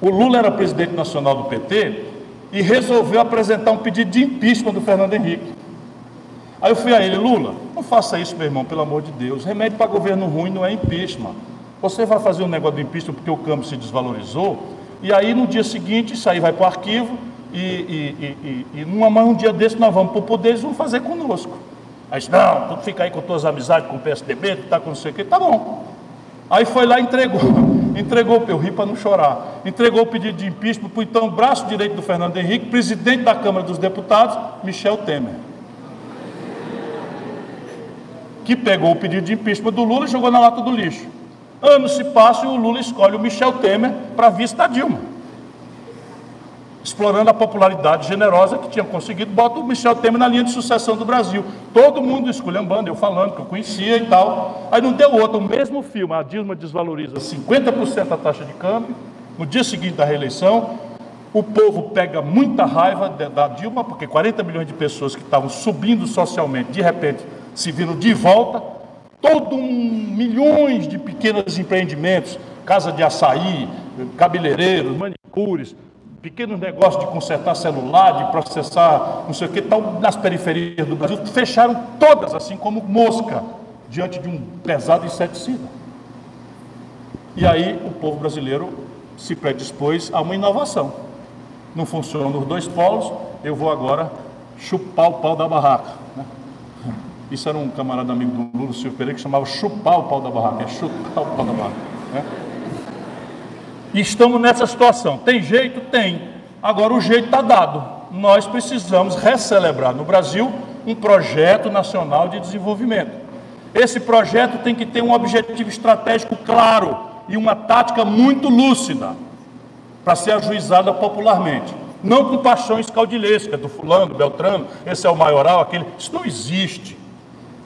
Speaker 1: o Lula era presidente nacional do PT e resolveu apresentar um pedido de impeachment do Fernando Henrique. Aí eu fui a ele, Lula, não faça isso, meu irmão, pelo amor de Deus. Remédio para governo ruim não é impeachment. Você vai fazer um negócio do impeachment porque o câmbio se desvalorizou, e aí no dia seguinte isso aí vai para o arquivo, e, e, e, e numa, um dia desse nós vamos para o poder, eles vão fazer conosco. Aí disse, não, tu fica aí com tuas amizades com o PSDB, tu tá com não sei o quê, tá bom. Aí foi lá e entregou, entregou, eu ri para não chorar, entregou o pedido de impeachment para o então braço direito do Fernando Henrique, presidente da Câmara dos Deputados, Michel Temer. Que pegou o pedido de impeachment do Lula e jogou na lata do lixo. Anos se passam e o Lula escolhe o Michel Temer para vice da Dilma explorando a popularidade generosa que tinha conseguido, bota o Michel Temer na linha de sucessão do Brasil. Todo mundo esculhambando, eu falando que eu conhecia e tal. Aí não deu outro, o mesmo filme, a Dilma desvaloriza 50% a taxa de câmbio, no dia seguinte da reeleição, o povo pega muita raiva da Dilma, porque 40 milhões de pessoas que estavam subindo socialmente, de repente, se viram de volta, todo um, milhões de pequenos empreendimentos, casa de açaí, cabeleireiros, manicures, pequenos negócios de consertar celular, de processar não sei o que, estão nas periferias do Brasil, fecharam todas, assim como mosca, diante de um pesado inseticida. E aí o povo brasileiro se predispôs a uma inovação. Não funciona nos dois polos, eu vou agora chupar o pau da barraca. Isso era um camarada amigo do Lula, Silvio Pereira, que chamava chupar o pau da barraca, é chupar o pau da barraca. Né? E estamos nessa situação. Tem jeito? Tem. Agora o jeito está dado. Nós precisamos recelebrar no Brasil um projeto nacional de desenvolvimento. Esse projeto tem que ter um objetivo estratégico claro e uma tática muito lúcida para ser ajuizada popularmente. Não com paixões caudilhescas do fulano, do beltrano, esse é o maioral, aquele. Isso não existe.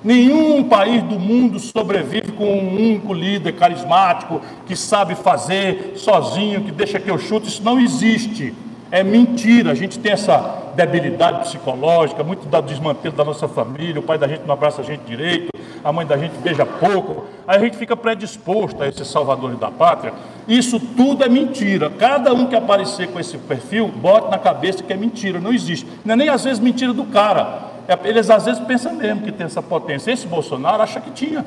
Speaker 1: Nenhum país do mundo sobrevive com um único líder carismático que sabe fazer sozinho, que deixa que eu chute. Isso não existe. É mentira. A gente tem essa debilidade psicológica, muito do desmantelo da nossa família. O pai da gente não abraça a gente direito, a mãe da gente beija pouco. Aí a gente fica predisposto a esses salvadores da pátria. Isso tudo é mentira. Cada um que aparecer com esse perfil, bota na cabeça que é mentira. Não existe. Não é nem às vezes mentira do cara é, eles às vezes pensam mesmo que tem essa potência. Esse Bolsonaro acha que tinha.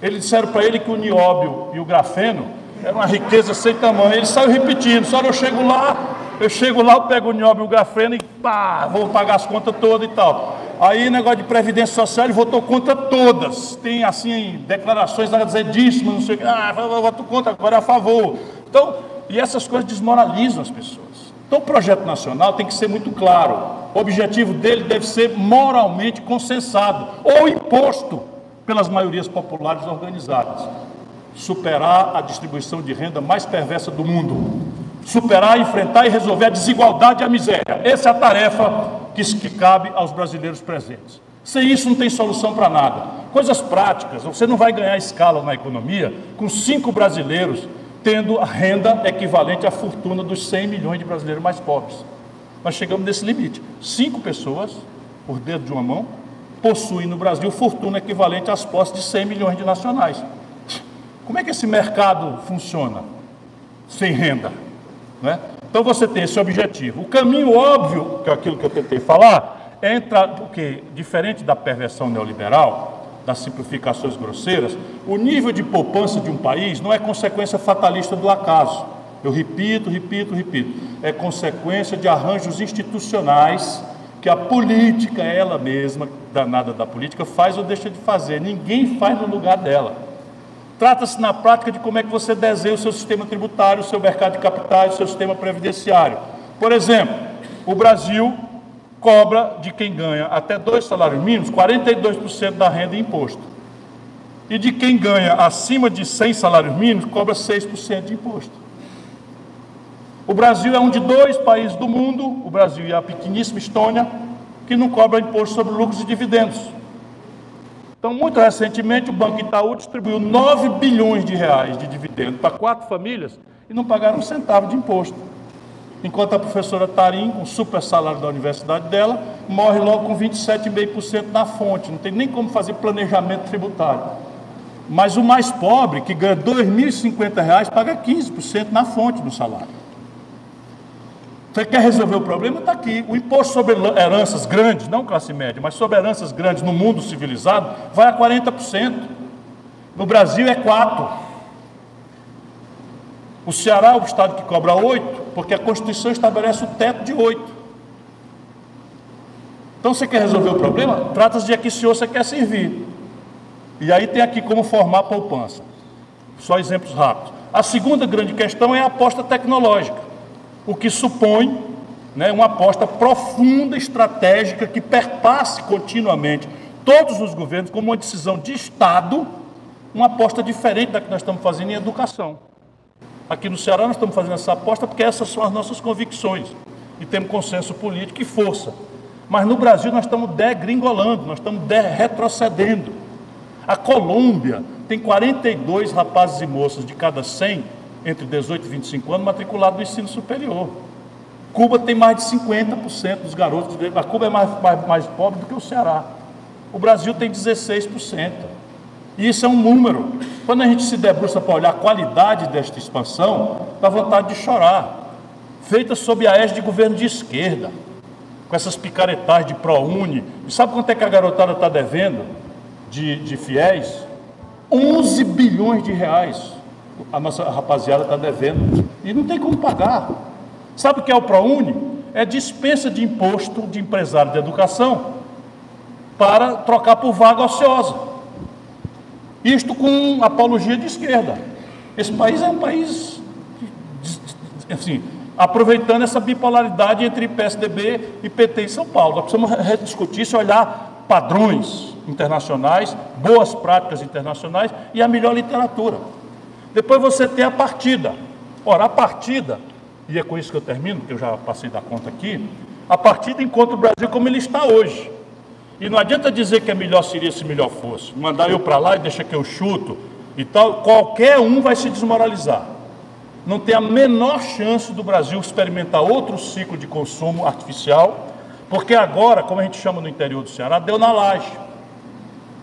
Speaker 1: Eles disseram para ele que o nióbio e o grafeno era uma riqueza sem tamanho. Ele saiu repetindo, só eu chego lá, eu chego lá, eu pego o nióbio e o grafeno e pá, vou pagar as contas todas e tal. Aí, negócio de previdência social, ele votou contra todas. Tem, assim, declarações azedíssimas, não sei o que. Ah, voto contra, agora é a favor. Então, e essas coisas desmoralizam as pessoas. Então, o projeto nacional tem que ser muito claro. O objetivo dele deve ser moralmente consensado ou imposto pelas maiorias populares organizadas. Superar a distribuição de renda mais perversa do mundo. Superar, enfrentar e resolver a desigualdade e a miséria. Essa é a tarefa que, que cabe aos brasileiros presentes. Sem isso, não tem solução para nada. Coisas práticas. Você não vai ganhar escala na economia com cinco brasileiros tendo a renda equivalente à fortuna dos 100 milhões de brasileiros mais pobres. Nós chegamos nesse limite. Cinco pessoas, por dedo de uma mão, possuem no Brasil fortuna equivalente às posses de 100 milhões de nacionais. Como é que esse mercado funciona sem renda? Né? Então você tem esse objetivo. O caminho óbvio, que é aquilo que eu tentei falar, é entrar, porque diferente da perversão neoliberal, das simplificações grosseiras, o nível de poupança de um país não é consequência fatalista do acaso. Eu repito, repito, repito. É consequência de arranjos institucionais que a política, ela mesma, danada da política, faz ou deixa de fazer. Ninguém faz no lugar dela. Trata-se na prática de como é que você desenha o seu sistema tributário, o seu mercado de capitais, o seu sistema previdenciário. Por exemplo, o Brasil cobra de quem ganha até dois salários mínimos 42% da renda em imposto. E de quem ganha acima de 100 salários mínimos, cobra 6% de imposto. O Brasil é um de dois países do mundo, o Brasil e a pequeníssima Estônia, que não cobra imposto sobre lucros e dividendos. Então, muito recentemente, o Banco Itaú distribuiu 9 bilhões de reais de dividendos para quatro famílias e não pagaram um centavo de imposto. Enquanto a professora Tarim, com o super salário da universidade dela, morre logo com 27,5% na fonte, não tem nem como fazer planejamento tributário. Mas o mais pobre, que ganha R$ 2.050, paga 15% na fonte do salário. Você quer resolver o problema? Está aqui. O imposto sobre heranças grandes, não classe média, mas sobre heranças grandes no mundo civilizado, vai a 40%. No Brasil é 4%. O Ceará é o estado que cobra 8%, porque a Constituição estabelece o teto de 8%. Então você quer resolver o problema? Trata-se de a que senhor você quer servir. E aí tem aqui como formar poupança. Só exemplos rápidos. A segunda grande questão é a aposta tecnológica, o que supõe né, uma aposta profunda, estratégica, que perpasse continuamente todos os governos como uma decisão de Estado, uma aposta diferente da que nós estamos fazendo em educação. Aqui no Ceará nós estamos fazendo essa aposta porque essas são as nossas convicções e temos consenso político e força. Mas no Brasil nós estamos degringolando, nós estamos retrocedendo. A Colômbia tem 42 rapazes e moças de cada 100 entre 18 e 25 anos matriculados no ensino superior. Cuba tem mais de 50% dos garotos. A Cuba é mais, mais, mais pobre do que o Ceará. O Brasil tem 16%. E isso é um número. Quando a gente se debruça para olhar a qualidade desta expansão, dá vontade de chorar. Feita sob a égide de governo de esquerda, com essas picaretagens de ProUni. E sabe quanto é que a garotada está devendo de, de fiéis? 11 bilhões de reais. A nossa rapaziada está devendo. E não tem como pagar. Sabe o que é o ProUni? É dispensa de imposto de empresário de educação para trocar por vaga ociosa. Isto com apologia de esquerda. Esse país é um país, assim, aproveitando essa bipolaridade entre PSDB e PT em São Paulo. Nós precisamos rediscutir isso, olhar padrões internacionais, boas práticas internacionais e a melhor literatura. Depois você tem a partida. Ora, a partida e é com isso que eu termino, porque eu já passei da conta aqui, a partida encontra o Brasil como ele está hoje. E não adianta dizer que é melhor seria se melhor fosse. Mandar eu para lá e deixar que eu chuto e tal, qualquer um vai se desmoralizar. Não tem a menor chance do Brasil experimentar outro ciclo de consumo artificial, porque agora, como a gente chama no interior do Ceará, deu na laje.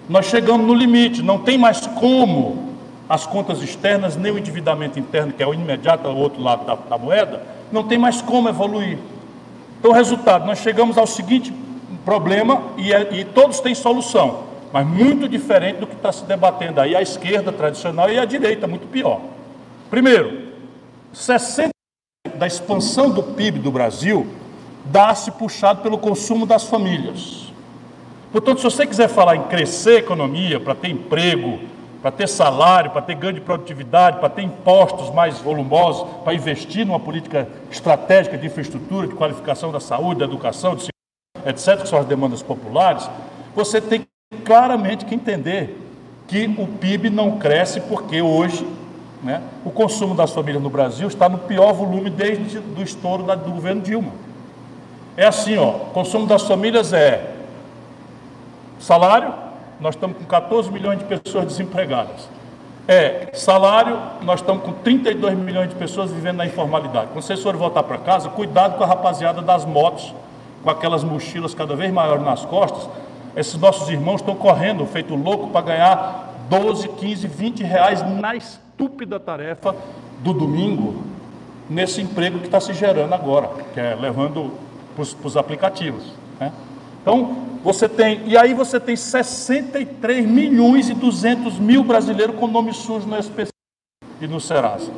Speaker 1: Nós chegamos no limite, não tem mais como as contas externas, nem o endividamento interno, que é o imediato ao outro lado da, da moeda, não tem mais como evoluir. Então, resultado, nós chegamos ao seguinte problema e, é, e todos têm solução, mas muito diferente do que está se debatendo aí a esquerda tradicional e a direita, muito pior. Primeiro, 60% da expansão do PIB do Brasil dá-se puxado pelo consumo das famílias. Portanto, se você quiser falar em crescer a economia, para ter emprego, para ter salário, para ter ganho de produtividade, para ter impostos mais volumosos, para investir numa política estratégica de infraestrutura, de qualificação da saúde, da educação, de etc., que são as demandas populares, você tem claramente que entender que o PIB não cresce porque hoje né, o consumo das famílias no Brasil está no pior volume desde o estouro do governo Dilma. É assim, ó, o consumo das famílias é salário, nós estamos com 14 milhões de pessoas desempregadas. É, salário, nós estamos com 32 milhões de pessoas vivendo na informalidade. Quando vocês forem voltar para casa, cuidado com a rapaziada das motos, com aquelas mochilas cada vez maiores nas costas. Esses nossos irmãos estão correndo, feito louco, para ganhar 12, 15, 20 reais na estúpida tarefa do domingo, nesse emprego que está se gerando agora, que é levando para os aplicativos. Né? Então, você tem, e aí você tem 63 milhões e 200 mil brasileiros com nome sujo no SPC e no Serasa.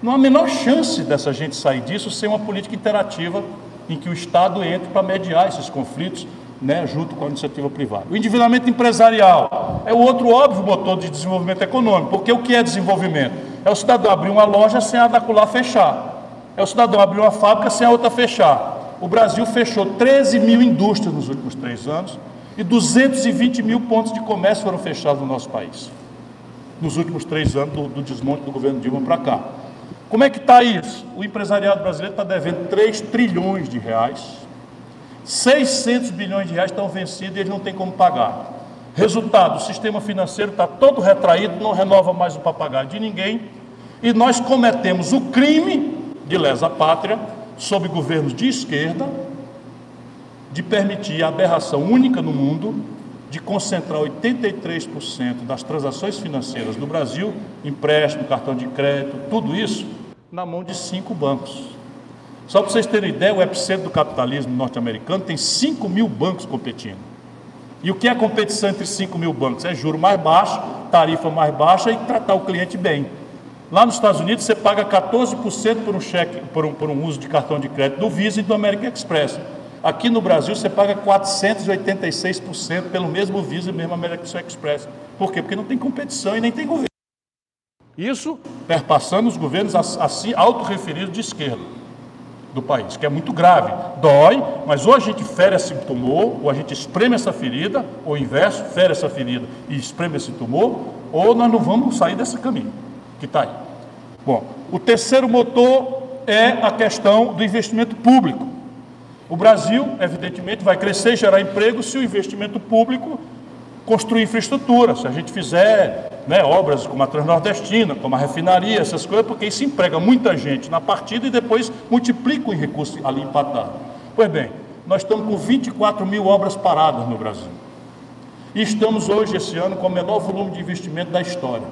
Speaker 1: Não há a menor chance dessa gente sair disso sem uma política interativa em que o Estado entre para mediar esses conflitos, né, junto com a iniciativa privada. O endividamento empresarial é o outro óbvio motor de desenvolvimento econômico, porque o que é desenvolvimento? É o cidadão abrir uma loja sem a dacular fechar. É o cidadão abrir uma fábrica sem a outra fechar o Brasil fechou 13 mil indústrias nos últimos três anos e 220 mil pontos de comércio foram fechados no nosso país, nos últimos três anos do, do desmonte do governo Dilma para cá. Como é que está isso? O empresariado brasileiro está devendo 3 trilhões de reais, 600 bilhões de reais estão vencidos e eles não têm como pagar. Resultado, o sistema financeiro está todo retraído, não renova mais o papagaio de ninguém, e nós cometemos o crime de lesa pátria sob governos de esquerda, de permitir a aberração única no mundo de concentrar 83% das transações financeiras do Brasil, empréstimo, cartão de crédito, tudo isso, na mão de cinco bancos. Só para vocês terem ideia, o epicentro do capitalismo norte-americano tem 5 mil bancos competindo. E o que é competição entre 5 mil bancos? É juro mais baixo, tarifa mais baixa e tratar o cliente bem. Lá nos Estados Unidos você paga 14% por um cheque, por um, por um uso de cartão de crédito do Visa e do American Express. Aqui no Brasil você paga 486% pelo mesmo Visa e mesmo American Express. Por quê? Porque não tem competição e nem tem governo. Isso perpassando os governos assim autorreferidos de esquerda do país, que é muito grave. Dói, mas ou a gente fere esse tumor, ou a gente espreme essa ferida, ou inverso, fere essa ferida e espreme esse tumor, ou nós não vamos sair desse caminho que está aí. Bom, o terceiro motor é a questão do investimento público. O Brasil, evidentemente, vai crescer, gerar emprego se o investimento público construir infraestrutura, se a gente fizer né, obras como a Transnordestina, como a refinaria, essas coisas, porque isso emprega muita gente na partida e depois multiplica o recurso ali empatado. Pois bem, nós estamos com 24 mil obras paradas no Brasil. E estamos hoje, esse ano, com o menor volume de investimento da história.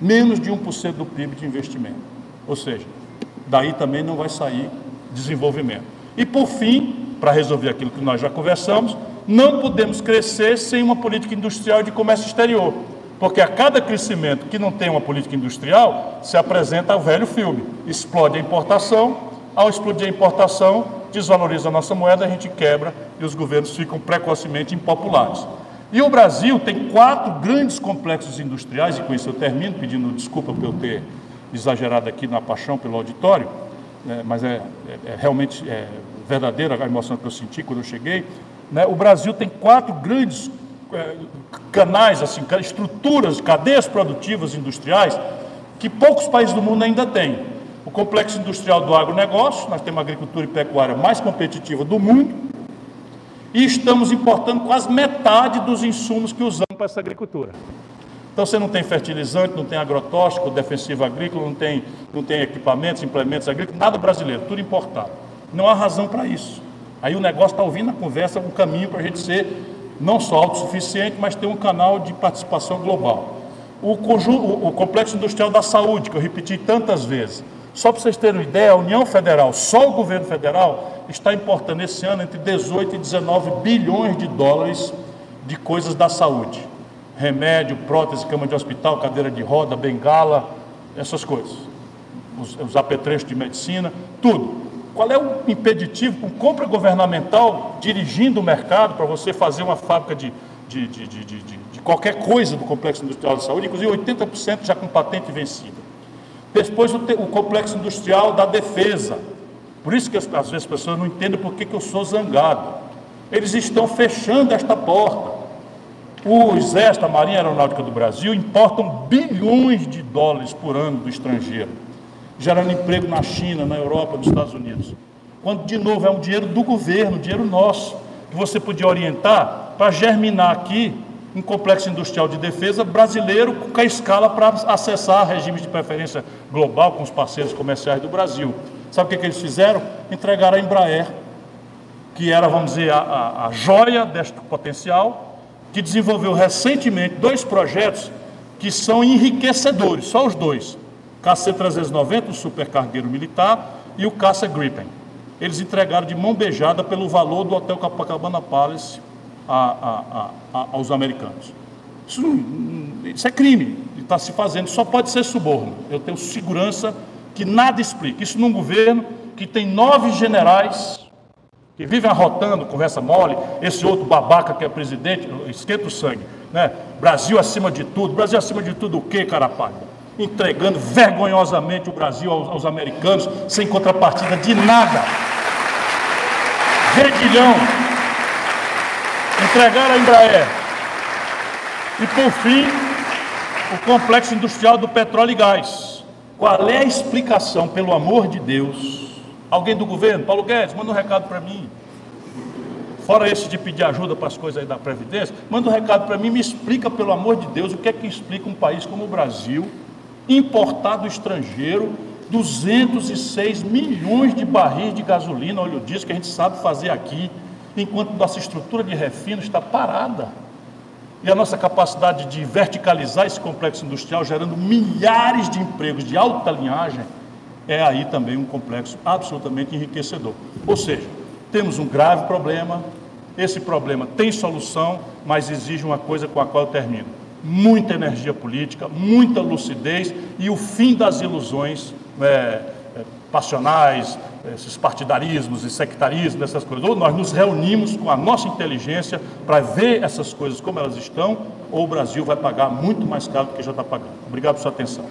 Speaker 1: Menos de 1% do PIB de investimento. Ou seja, daí também não vai sair desenvolvimento. E por fim, para resolver aquilo que nós já conversamos, não podemos crescer sem uma política industrial de comércio exterior. Porque a cada crescimento que não tem uma política industrial, se apresenta o velho filme: explode a importação, ao explodir a importação, desvaloriza a nossa moeda, a gente quebra e os governos ficam precocemente impopulares. E o Brasil tem quatro grandes complexos industriais, e com isso eu termino, pedindo desculpa por eu ter exagerado aqui na paixão pelo auditório, né, mas é, é, é realmente é verdadeira a emoção que eu senti quando eu cheguei. Né? O Brasil tem quatro grandes é, canais, assim, estruturas, cadeias produtivas industriais que poucos países do mundo ainda têm. O complexo industrial do agronegócio, nós temos a agricultura e pecuária mais competitiva do mundo, e estamos importando quase metade dos insumos que usamos para essa agricultura. Então você não tem fertilizante, não tem agrotóxico, defensivo agrícola, não tem, não tem equipamentos, implementos agrícolas, nada brasileiro, tudo importado. Não há razão para isso. Aí o negócio está ouvindo a conversa, um caminho para a gente ser não só autossuficiente, mas ter um canal de participação global. O, conjunto, o, complexo industrial da saúde, que eu repeti tantas vezes. Só para vocês terem uma ideia, a União Federal, só o governo federal, está importando esse ano entre 18 e 19 bilhões de dólares de coisas da saúde. Remédio, prótese, cama de hospital, cadeira de roda, bengala, essas coisas. Os, os apetrechos de medicina, tudo. Qual é o impeditivo com compra governamental dirigindo o mercado para você fazer uma fábrica de, de, de, de, qualquer coisa do complexo industrial de saúde, inclusive 80% já com patente vencida. Depois o, o, complexo industrial da defesa. Por isso que às vezes as pessoas não entendem por que, eu sou zangado. Eles estão fechando esta porta. O Exército, a Marinha Aeronáutica do Brasil importam bilhões de dólares por ano do estrangeiro gerando emprego na China, na Europa, nos Estados Unidos. Quando, de novo, é um dinheiro do governo, dinheiro nosso, que você podia orientar para germinar aqui um complexo industrial de defesa brasileiro com a escala para acessar regimes de preferência global com os parceiros comerciais do Brasil. Sabe o que, que eles fizeram? Entregaram a Embraer, que era, vamos dizer, a, a, a joia deste potencial, que desenvolveu recentemente dois projetos que são enriquecedores, só os dois. KC-390, o supercargueiro militar, e o caça Gripen. Eles entregaram de mão beijada pelo valor do Hotel Copacabana Palace a, a, a, aos americanos. Isso, isso é crime, está se fazendo, só pode ser suborno. Eu tenho segurança que nada explica. Isso num governo que tem nove generais que vivem arrotando, conversa mole, esse outro babaca que é presidente, esquenta o sangue. Né? Brasil acima de tudo. Brasil acima de tudo o quê, carapalho? entregando vergonhosamente o Brasil aos, aos americanos, sem contrapartida de nada. Redilhão. Entregar a Embraer. E por fim, o complexo industrial do petróleo e gás. Qual é a explicação, pelo amor de Deus? Alguém do governo? Paulo Guedes, manda um recado para mim. Fora esse de pedir ajuda para as coisas aí da Previdência, manda um recado para mim, me explica, pelo amor de Deus, o que é que explica um país como o Brasil, importar do estrangeiro 206 milhões de barris de gasolina, olha o que a gente sabe fazer aqui, enquanto nossa estrutura de refino está parada. E a nossa capacidade de verticalizar esse complexo industrial, gerando milhares de empregos de alta linhagem, é aí também um complexo absolutamente enriquecedor. Ou seja, temos um grave problema, esse problema tem solução, mas exige uma coisa com a qual eu termino muita energia política, muita lucidez e o fim das ilusões é, é, passionais,
Speaker 3: esses partidarismos e sectarismos, essas coisas. Ou nós nos reunimos com a nossa inteligência para ver essas coisas como elas estão, ou o Brasil vai pagar muito mais caro do que já está pagando. Obrigado por sua atenção.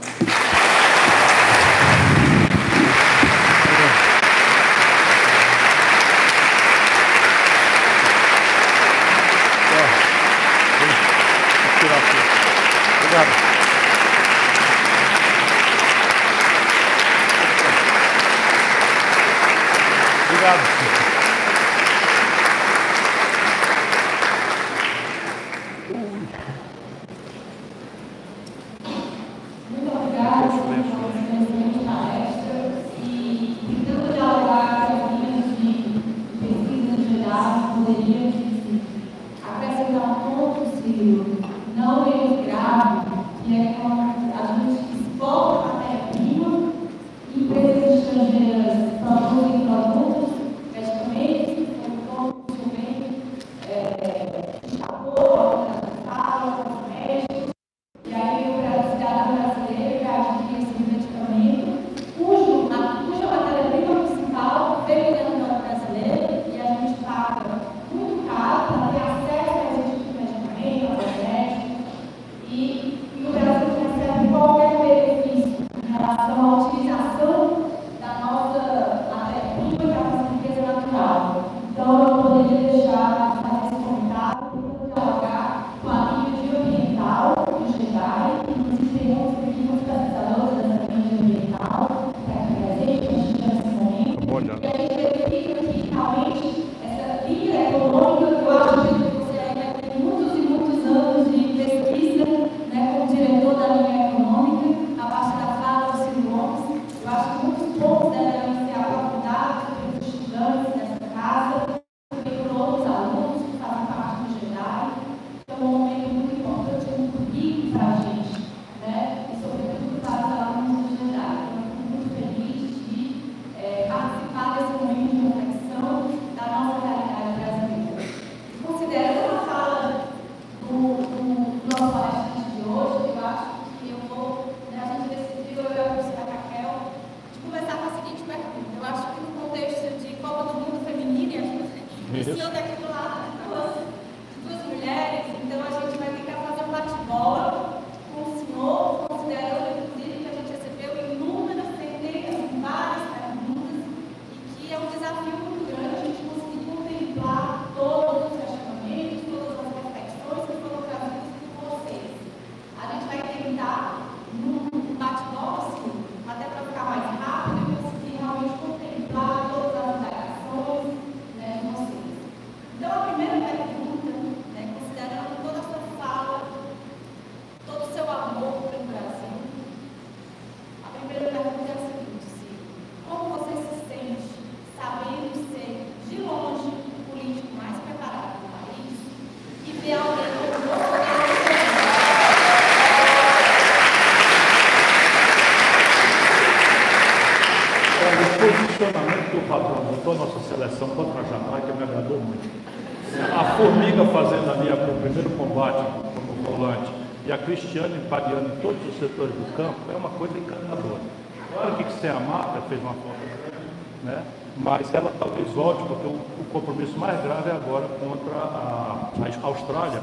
Speaker 3: Mas ela talvez volte, porque o, o compromisso mais grave é agora contra a, a, Austrália,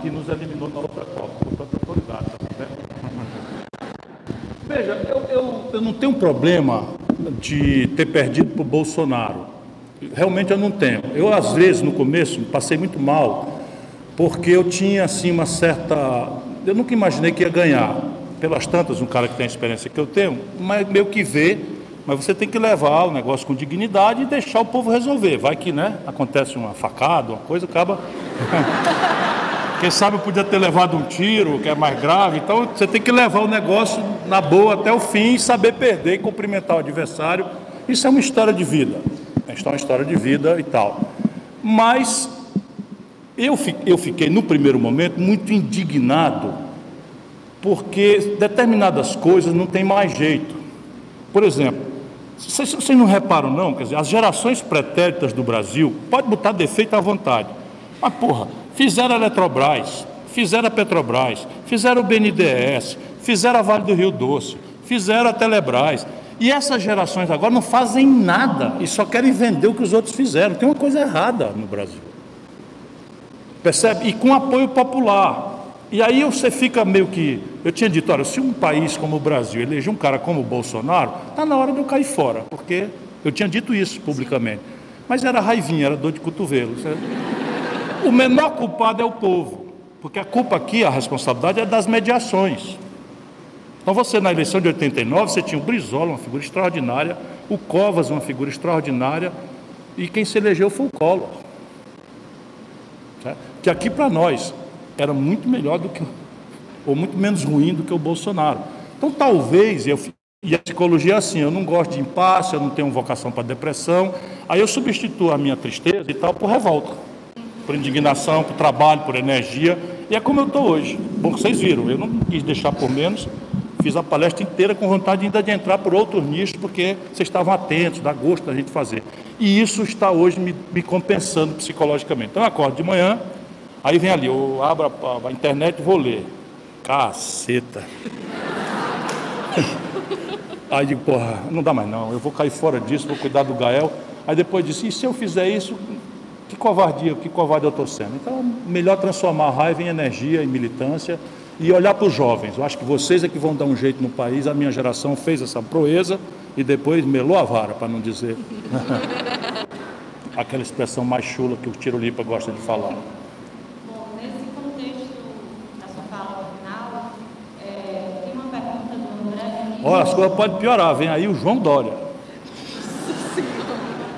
Speaker 3: que nos eliminou na outra Copa, portanto ligado, tá Veja, eu, eu, eu não tenho problema de ter perdido para o Bolsonaro. Realmente eu não tenho. Eu, às vezes, no começo, passei muito mal, porque eu tinha, assim, uma certa... Eu nunca imaginei que ia ganhar. Pelas tantas, um cara que tem a experiência que eu tenho, mas meio que vê mas você tem que levar o negócio com dignidade e deixar o povo resolver. Vai que, né, acontece uma facada, uma coisa, acaba. Quem sabe podia ter levado um tiro, que é mais grave. Então você tem que levar o negócio na boa até o fim e saber perder e cumprimentar o adversário. Isso é uma história de vida. Isso é uma história de vida e tal. Mas eu, eu fiquei, no primeiro momento, muito indignado, porque determinadas coisas não tem mais jeito. Por exemplo, vocês, não reparam, não? Quer dizer, as gerações pretéritas do Brasil, pode botar defeito à vontade. Mas, porra, fizeram a Eletrobras, fizeram a Petrobras, fizeram o BNDES, fizeram a Vale do Rio Doce, fizeram a Telebrás.
Speaker 1: E essas gerações agora não fazem nada e só querem vender o que os outros fizeram. Tem uma coisa errada no Brasil. Percebe? E com apoio popular. E aí você fica meio que. Eu tinha dito, olha, se um país como o Brasil eleger um cara como o Bolsonaro, está na hora de eu cair fora, porque eu tinha dito isso publicamente. Mas era raivinha, era dor de cotovelo. O menor culpado é o povo, porque a culpa aqui, a responsabilidade é das mediações. Então você na eleição de 89, você tinha o Brizola, uma figura extraordinária, o Covas, uma figura extraordinária, e quem se elegeu foi o Collor. Que aqui para nós era muito melhor do que, ou muito menos ruim do que o Bolsonaro. Então talvez, eu, e a psicologia é assim, eu não gosto de impasse, eu não tenho vocação para depressão, aí eu substituo a minha tristeza e tal por revolta, por indignação, por trabalho, por energia, e é como eu estou hoje. Bom, vocês viram, eu não quis deixar por menos, fiz a palestra inteira com vontade ainda de entrar por outros nichos, porque vocês estavam atentos, dá gosto da gente fazer. E isso está hoje me, me compensando psicologicamente. Então eu acordo de manhã, Aí vem ali, eu abro a, a internet e vou ler. Caceta. Aí digo, porra, não dá mais não, eu vou cair fora disso, vou cuidar do Gael. Aí depois disse, e se eu fizer isso, que covardia, que covarde eu estou sendo? Então, melhor transformar a raiva em energia, em militância e olhar para os jovens. Eu acho que vocês é que vão dar um jeito no país. A minha geração fez essa proeza e depois melou a vara, para não dizer aquela expressão mais chula que o Tirolipa gosta de falar. Olha, as coisas podem piorar. Vem aí o João Dória.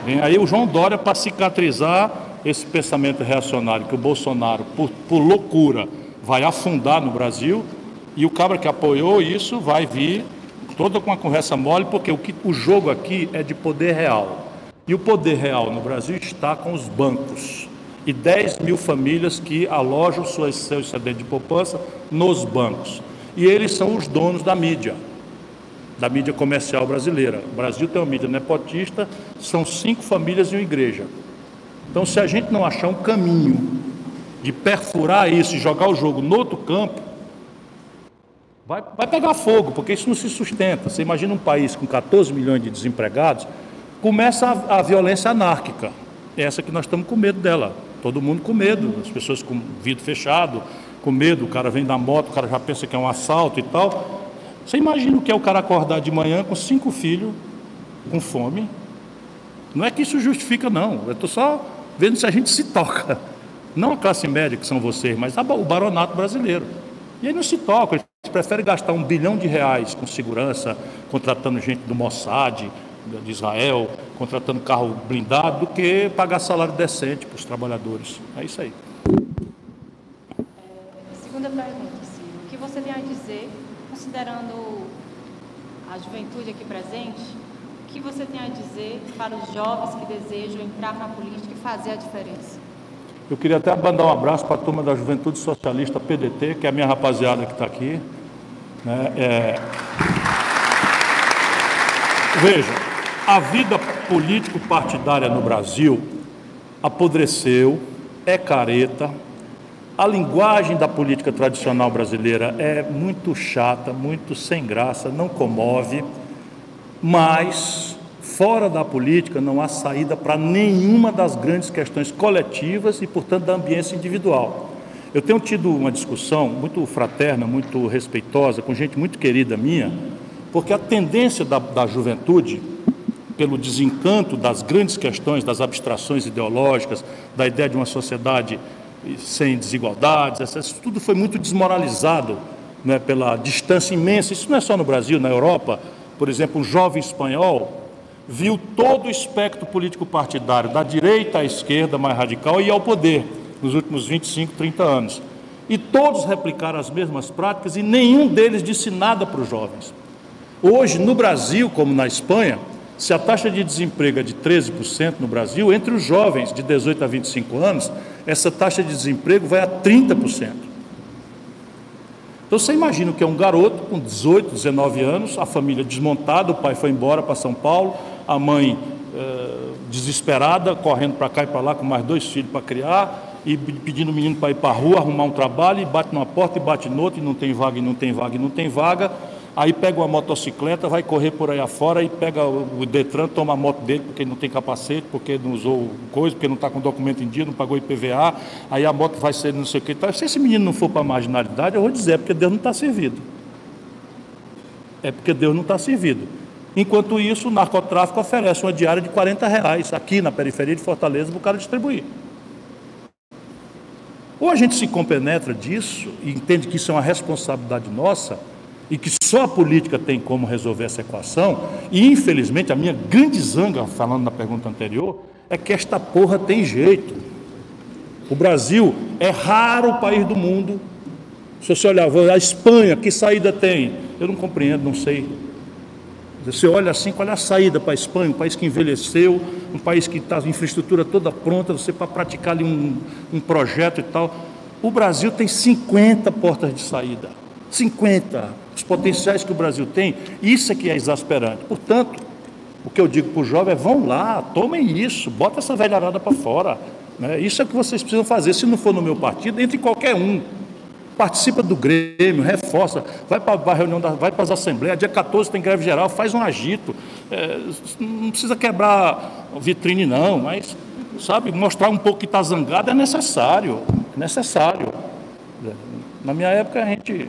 Speaker 1: Vem aí o João Dória para cicatrizar esse pensamento reacionário que o Bolsonaro, por, por loucura, vai afundar no Brasil. E o cabra que apoiou isso vai vir toda com a conversa mole, porque o, que, o jogo aqui é de poder real. E o poder real no Brasil está com os bancos. E 10 mil famílias que alojam seus excedentes de poupança nos bancos. E eles são os donos da mídia da mídia comercial brasileira. O Brasil tem uma mídia nepotista, são cinco famílias e uma igreja. Então, se a gente não achar um caminho de perfurar isso e jogar o jogo no outro campo, vai, vai pegar fogo, porque isso não se sustenta. Você imagina um país com 14 milhões de desempregados, começa a, a violência anárquica. É essa que nós estamos com medo dela. Todo mundo com medo, as pessoas com vidro fechado, com medo, o cara vem da moto, o cara já pensa que é um assalto e tal. Você imagina o que é o cara acordar de manhã com cinco filhos, com fome? Não é que isso justifica, não. Eu estou só vendo se a gente se toca. Não a classe média, que são vocês, mas o baronato brasileiro. E aí não se toca, eles preferem gastar um bilhão de reais com segurança, contratando gente do Mossad, de Israel, contratando carro blindado, do que pagar salário decente para os trabalhadores. É isso aí.
Speaker 3: É, segunda pergunta, Ciro. O que você tem a dizer considerando a juventude aqui presente, o que você tem a dizer para os jovens que desejam entrar na política e fazer a diferença?
Speaker 1: Eu queria até mandar um abraço para a turma da Juventude Socialista PDT, que é a minha rapaziada que está aqui. Né? É... Veja, a vida político-partidária no Brasil apodreceu, é careta, a linguagem da política tradicional brasileira é muito chata, muito sem graça, não comove, mas fora da política não há saída para nenhuma das grandes questões coletivas e, portanto, da ambiência individual. Eu tenho tido uma discussão muito fraterna, muito respeitosa, com gente muito querida minha, porque a tendência da, da juventude, pelo desencanto das grandes questões, das abstrações ideológicas, da ideia de uma sociedade sem desigualdades, isso tudo foi muito desmoralizado né, pela distância imensa. Isso não é só no Brasil, na Europa. Por exemplo, um jovem espanhol viu todo o espectro político partidário, da direita à esquerda mais radical e ao poder, nos últimos 25, 30 anos. E todos replicaram as mesmas práticas e nenhum deles disse nada para os jovens. Hoje, no Brasil, como na Espanha, se a taxa de desemprego é de 13% no Brasil, entre os jovens de 18 a 25 anos, essa taxa de desemprego vai a 30%. Então você imagina que é um garoto com 18, 19 anos, a família desmontada, o pai foi embora para São Paulo, a mãe eh, desesperada, correndo para cá e para lá com mais dois filhos para criar, e pedindo o menino para ir para a rua, arrumar um trabalho, e bate numa porta e bate noutra, e não tem vaga, e não tem vaga, e não tem vaga. Aí pega uma motocicleta, vai correr por aí afora e pega o Detran, toma a moto dele porque não tem capacete, porque não usou coisa, porque não está com documento em dia, não pagou IPVA, aí a moto vai ser não sei o que. Se esse menino não for para a marginalidade, eu vou dizer, é porque Deus não está servido. É porque Deus não está servido. Enquanto isso, o narcotráfico oferece uma diária de 40 reais aqui na periferia de Fortaleza para o cara distribuir. Ou a gente se compenetra disso e entende que isso é uma responsabilidade nossa e que só a política tem como resolver essa equação, e infelizmente a minha grande zanga, falando na pergunta anterior, é que esta porra tem jeito. O Brasil é raro país do mundo. Se você olhar, a Espanha, que saída tem? Eu não compreendo, não sei. Você olha assim, qual é a saída para a Espanha, um país que envelheceu, um país que está a infraestrutura toda pronta, você para praticar ali um, um projeto e tal. O Brasil tem 50 portas de saída. 50. Os potenciais que o Brasil tem, isso é que é exasperante. Portanto, o que eu digo para o jovem é: vão lá, tomem isso, bota essa velharada para fora. Né? Isso é o que vocês precisam fazer. Se não for no meu partido, entre qualquer um participa do Grêmio, reforça, vai para a reunião, da, vai para as assembleias, dia 14 tem greve geral, faz um agito. É, não precisa quebrar vitrine não, mas sabe, mostrar um pouco que está zangado é necessário, é necessário. Na minha época a gente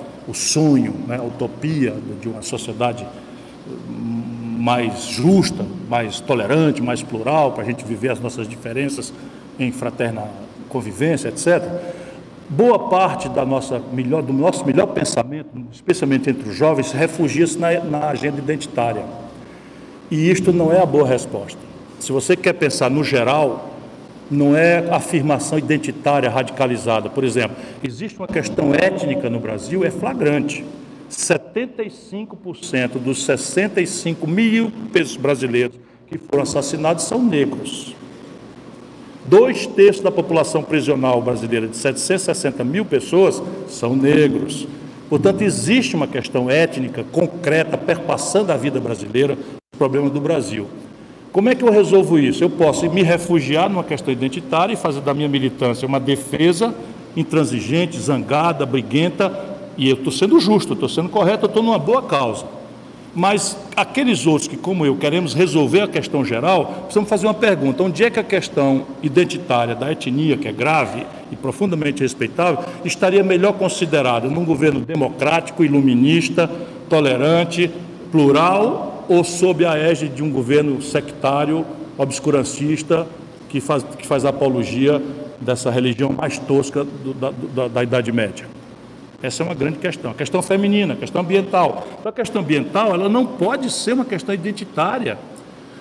Speaker 1: o sonho, né, a utopia de uma sociedade mais justa, mais tolerante, mais plural, para a gente viver as nossas diferenças em fraterna convivência, etc. Boa parte da nossa melhor, do nosso melhor pensamento, especialmente entre os jovens, refugia-se na, na agenda identitária. E isto não é a boa resposta. Se você quer pensar no geral, não é afirmação identitária radicalizada. Por exemplo, existe uma questão étnica no Brasil, é flagrante. 75% dos 65 mil brasileiros que foram assassinados são negros. Dois terços da população prisional brasileira, de 760 mil pessoas, são negros. Portanto, existe uma questão étnica concreta perpassando a vida brasileira, problemas do Brasil. Como é que eu resolvo isso? Eu posso me refugiar numa questão identitária e fazer da minha militância uma defesa intransigente, zangada, briguenta, e eu estou sendo justo, estou sendo correto, estou numa boa causa. Mas aqueles outros que, como eu, queremos resolver a questão geral, precisamos fazer uma pergunta: onde é que a questão identitária da etnia, que é grave e profundamente respeitável, estaria melhor considerada num governo democrático, iluminista, tolerante, plural ou sob a égide de um governo sectário, obscurantista, que faz, que faz apologia dessa religião mais tosca do, da, da, da Idade Média? Essa é uma grande questão. A questão feminina, a questão ambiental. Então, a questão ambiental ela não pode ser uma questão identitária.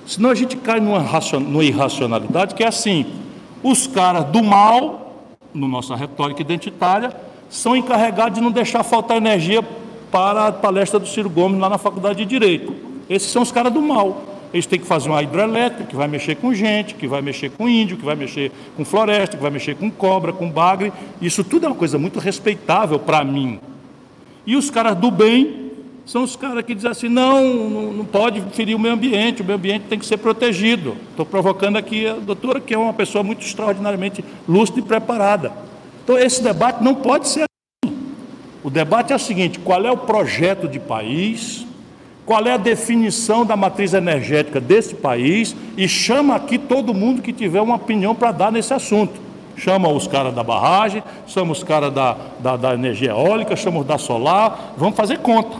Speaker 1: Senão a gente cai numa, numa irracionalidade que é assim: os caras do mal, na nossa retórica identitária, são encarregados de não deixar faltar energia para a palestra do Ciro Gomes lá na Faculdade de Direito. Esses são os caras do mal. Eles têm que fazer uma hidrelétrica que vai mexer com gente, que vai mexer com índio, que vai mexer com floresta, que vai mexer com cobra, com bagre. Isso tudo é uma coisa muito respeitável para mim. E os caras do bem são os caras que dizem assim: não, não pode ferir o meio ambiente, o meio ambiente tem que ser protegido. Estou provocando aqui a doutora, que é uma pessoa muito extraordinariamente lúcida e preparada. Então, esse debate não pode ser assim. O debate é o seguinte: qual é o projeto de país? Qual é a definição da matriz energética desse país e chama aqui todo mundo que tiver uma opinião para dar nesse assunto. Chama os caras da barragem, chama os caras da, da, da, energia eólica, chama os da solar, vamos fazer conta.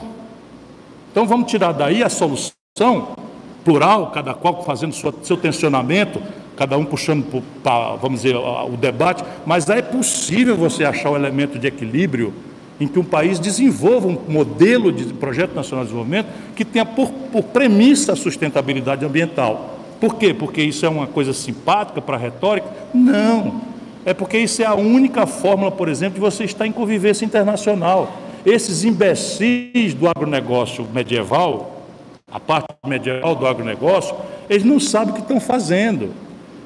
Speaker 1: Então vamos tirar daí a solução plural, cada qual fazendo sua, seu tensionamento, cada um puxando para, vamos dizer, o debate, mas é possível você achar o elemento de equilíbrio em que um país desenvolva um modelo de projeto nacional de desenvolvimento que tenha por, por premissa a sustentabilidade ambiental. Por quê? Porque isso é uma coisa simpática para a retórica? Não. É porque isso é a única fórmula, por exemplo, de você estar em convivência internacional. esses imbecis do agronegócio medieval, a parte medieval do agronegócio, eles não sabem o que estão fazendo.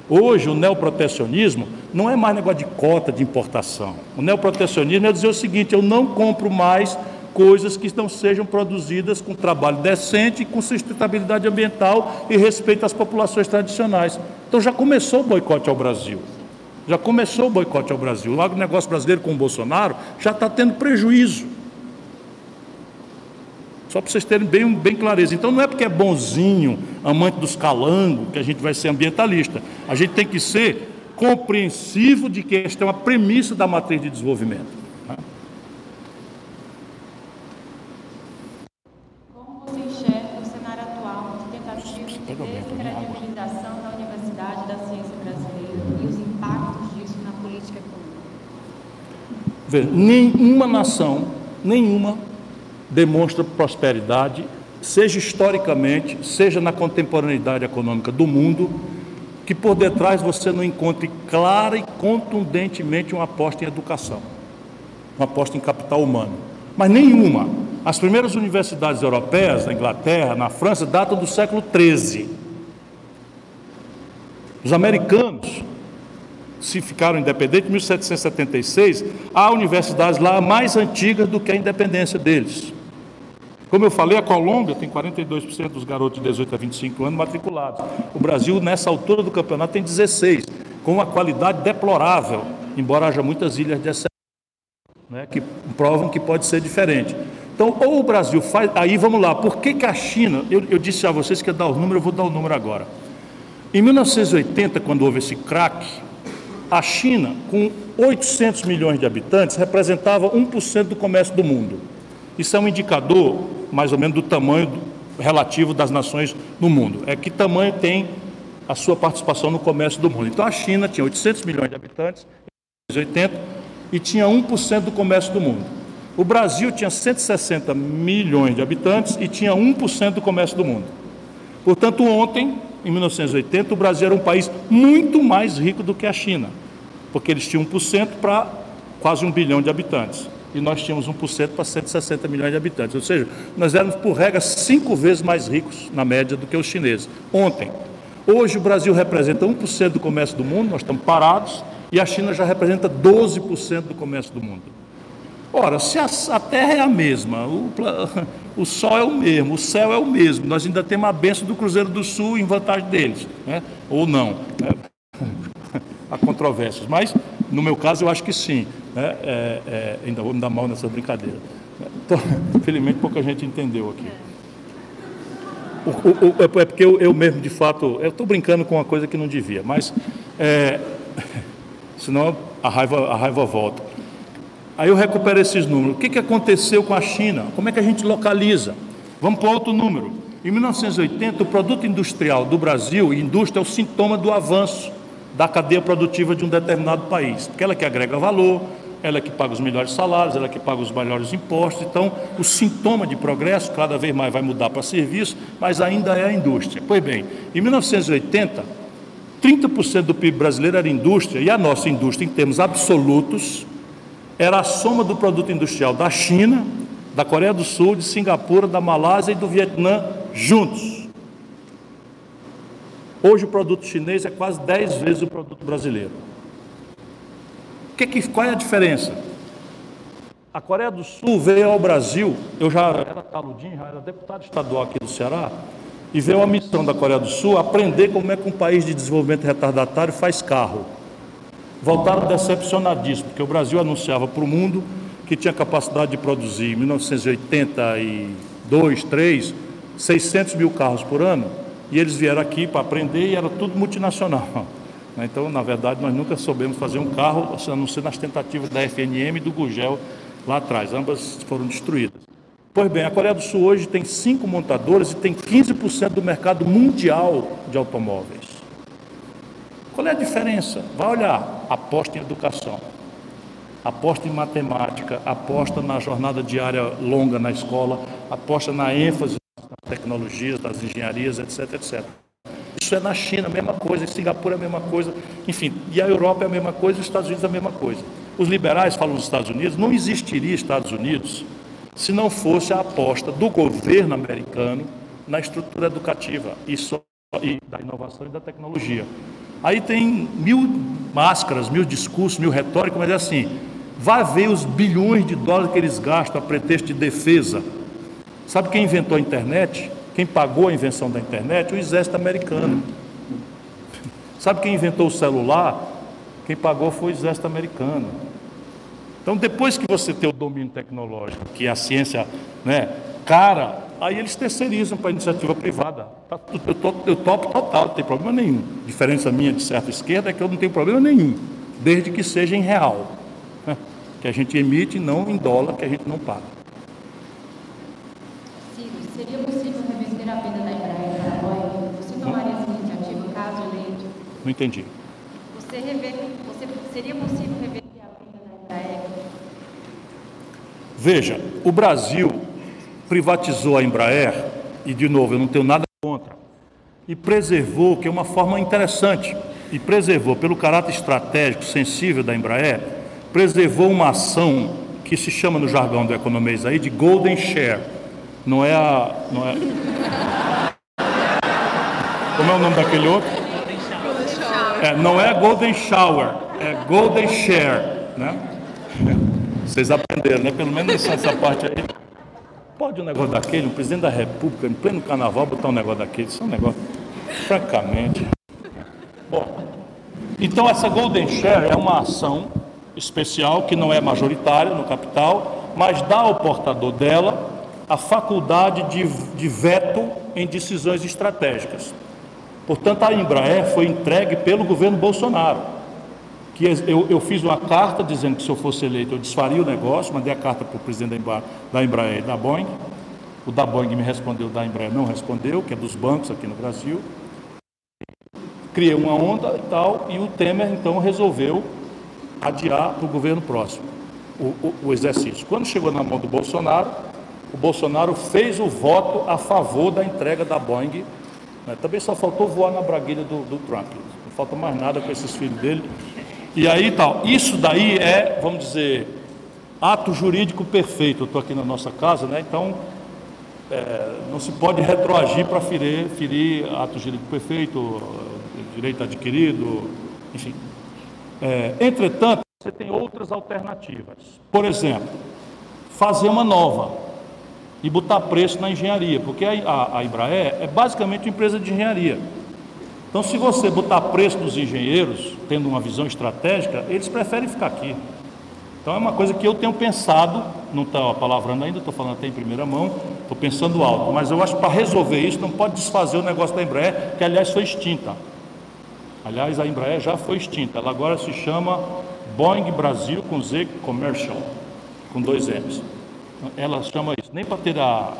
Speaker 1: Hoje, o neoprotecionismo não é mais negócio de cota de importação. O neoprotecionismo é dizer o seguinte: eu não compro mais coisas que não sejam produzidas com trabalho decente, com sustentabilidade ambiental e respeito às populações tradicionais. Então já começou o boicote ao Brasil. Já começou o boicote ao Brasil. O agronegócio brasileiro com o Bolsonaro já está tendo prejuízo. Só para vocês terem bem, bem clareza. Então não é porque é bonzinho, amante dos calangos, que a gente vai ser ambientalista. A gente tem que ser compreensivo de que esta é uma premissa da matriz de desenvolvimento. nenhuma nação, nenhuma, demonstra prosperidade, seja historicamente, seja na contemporaneidade econômica do mundo, que por detrás você não encontre clara e contundentemente uma aposta em educação, uma aposta em capital humano. Mas nenhuma. As primeiras universidades europeias, na Inglaterra, na França, datam do século XIII. Os americanos se ficaram independentes, em 1776, há universidades lá mais antigas do que a independência deles. Como eu falei, a Colômbia tem 42% dos garotos de 18 a 25 anos matriculados. O Brasil, nessa altura do campeonato, tem 16, com uma qualidade deplorável, embora haja muitas ilhas de né, que provam que pode ser diferente. Então, ou o Brasil faz. Aí vamos lá, por que, que a China. Eu, eu disse a vocês que ia dar o número, eu vou dar o número agora. Em 1980, quando houve esse craque, a China, com 800 milhões de habitantes, representava 1% do comércio do mundo. Isso é um indicador, mais ou menos, do tamanho relativo das nações no mundo. É que tamanho tem a sua participação no comércio do mundo. Então, a China tinha 800 milhões de habitantes, em 1980, e tinha 1% do comércio do mundo. O Brasil tinha 160 milhões de habitantes e tinha 1% do comércio do mundo. Portanto, ontem, em 1980, o Brasil era um país muito mais rico do que a China porque eles tinham 1% para quase um bilhão de habitantes. E nós tínhamos 1% para 160 milhões de habitantes. Ou seja, nós éramos, por regra, cinco vezes mais ricos, na média, do que os chineses. Ontem. Hoje, o Brasil representa 1% do comércio do mundo, nós estamos parados, e a China já representa 12% do comércio do mundo. Ora, se a, a Terra é a mesma, o, o, Sol é o mesmo, o céu é o mesmo, nós ainda temos a benção do Cruzeiro do Sul em vantagem deles, né? ou não. Né? há controvérsias, mas no meu caso eu acho que sim. Né? É, é, ainda vou me dar mal nessa brincadeira. Então, felizmente pouca gente entendeu aqui. O, o, o, é, é porque eu, eu, mesmo, de fato, eu estou brincando com uma coisa que não devia, mas é, senão a raiva, a raiva volta. Aí eu recupero esses números. O que, que aconteceu com a China? Como é que a gente localiza? Vamos para outro número. Em 1980, o produto industrial do Brasil, indústria é o sintoma do avanço da cadeia produtiva de um determinado país, porque ela é que agrega valor, ela é que paga os melhores salários, ela é que paga os melhores impostos. Então, o sintoma de progresso cada vez mais vai mudar para serviço, mas ainda é a indústria. Pois bem, em 1980, 30% do PIB brasileiro era indústria, e a nossa indústria, em termos absolutos, era a soma do produto industrial da China, da Coreia do Sul, de Singapura, da Malásia e do Vietnã juntos. Hoje o produto chinês é quase 10 vezes o produto brasileiro. Que que, qual é a diferença? A Coreia do Sul veio ao Brasil, eu já era taludinho, já era deputado estadual aqui do Ceará, e veio a missão da Coreia do Sul aprender como é que um país de desenvolvimento retardatário faz carro. Voltaram decepcionadíssimos, porque o Brasil anunciava para o mundo que tinha capacidade de produzir em 1982, 3, 600 mil carros por ano, e eles vieram aqui para aprender e era tudo multinacional. Então, na verdade, nós nunca soubemos fazer um carro, a não ser nas tentativas da FNM e do Gugel lá atrás. Ambas foram destruídas. Pois bem, a Coreia do Sul hoje tem cinco montadoras e tem 15% do mercado mundial de automóveis. Qual é a diferença? Vai olhar, aposta em educação, aposta em matemática, aposta na jornada diária longa na escola, aposta na ênfase tecnologias, das engenharias, etc, etc. Isso é na China, a mesma coisa, em Singapura a mesma coisa, enfim, e a Europa é a mesma coisa, os Estados Unidos é a mesma coisa. Os liberais falam nos Estados Unidos, não existiria Estados Unidos se não fosse a aposta do governo americano na estrutura educativa e, so, e da inovação e da tecnologia. Aí tem mil máscaras, mil discursos, mil retóricas, mas é assim: vá ver os bilhões de dólares que eles gastam a pretexto de defesa. Sabe quem inventou a internet? Quem pagou a invenção da internet? O exército americano. Sabe quem inventou o celular? Quem pagou foi o exército americano. Então, depois que você tem o domínio tecnológico, que é a ciência né, cara, aí eles terceirizam para a iniciativa privada. Tá eu, eu topo total, não tem problema nenhum. A diferença minha de certa esquerda é que eu não tenho problema nenhum, desde que seja em real. Né, que a gente emite, não em dólar, que a gente não paga.
Speaker 3: Ciro, seria possível reverter a vida da Embraer para a Boeing? Você tomaria essa iniciativa caso eleito?
Speaker 1: Não entendi.
Speaker 3: Você, rever, você seria possível reverter
Speaker 1: Veja, o Brasil privatizou a Embraer, e de novo, eu não tenho nada contra, e preservou, que é uma forma interessante, e preservou, pelo caráter estratégico, sensível da Embraer, preservou uma ação que se chama no jargão do economês aí de golden share. Não é a. Não é... Como é o nome daquele outro? É, não é golden shower, é golden share. Né? Vocês aprenderam, né? Pelo menos essa parte aí. Pode um negócio daquele, um presidente da República, em pleno carnaval, botar um negócio daquele. Isso é um negócio, francamente. Bom, então essa Golden Share é uma ação especial que não é majoritária no capital, mas dá ao portador dela a faculdade de, de veto em decisões estratégicas. Portanto, a Embraer foi entregue pelo governo Bolsonaro que eu, eu, fiz uma carta dizendo que se eu fosse eleito eu desfaria o negócio, mandei a carta para o presidente da Embraer e da Boeing. O da Boeing me respondeu, o da Embraer não respondeu, que é dos bancos aqui no Brasil. Criei uma onda e tal, e o Temer então resolveu adiar para o governo próximo o, o, o exercício. Quando chegou na mão do Bolsonaro, o Bolsonaro fez o voto a favor da entrega da Boeing. Né? Também só faltou voar na braguilha do, do Trump. Não falta mais nada com esses filhos dele. E aí tal, isso daí é, vamos dizer, ato jurídico perfeito. Eu estou aqui na nossa casa, né? Então é, não se pode retroagir para ferir, ferir ato jurídico perfeito, direito adquirido, enfim. É, entretanto, você tem outras alternativas. Por exemplo, fazer uma nova e botar preço na engenharia, porque a, a, a Embraer é basicamente uma empresa de engenharia. Então, se você botar preço nos engenheiros, tendo uma visão estratégica, eles preferem ficar aqui. Então, é uma coisa que eu tenho pensado, não estou palavrando ainda, estou falando até em primeira mão, estou pensando alto, mas eu acho que para resolver isso não pode desfazer o negócio da Embraer, que aliás foi extinta. Aliás, a Embraer já foi extinta, ela agora se chama Boeing Brasil com Z Commercial, com dois M's. Ela chama isso, nem para ter a,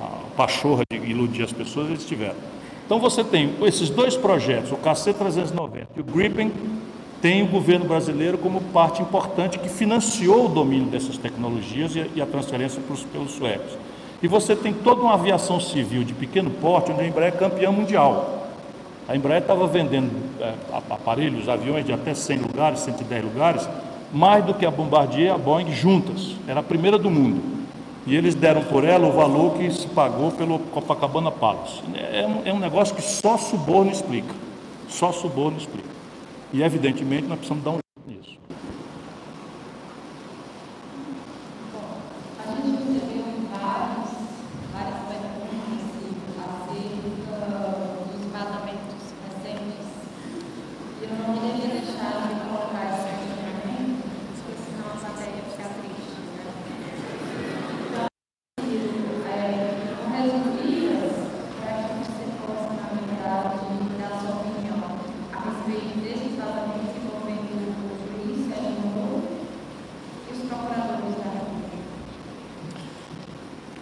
Speaker 1: a pachorra de iludir as pessoas, eles tiveram. Então você tem esses dois projetos, o KC390 e o Gripen, tem o governo brasileiro como parte importante que financiou o domínio dessas tecnologias e a transferência pelos suecos. E você tem toda uma aviação civil de pequeno porte, onde a Embraer é campeã mundial. A Embraer estava vendendo é, aparelhos, aviões de até 100 lugares, 110 lugares, mais do que a Bombardier e a Boeing juntas. Era a primeira do mundo. E eles deram por ela o valor que se pagou pelo Copacabana Palace. É um, é um negócio que só suborno explica. Só suborno explica. E evidentemente nós precisamos dar um jeito nisso.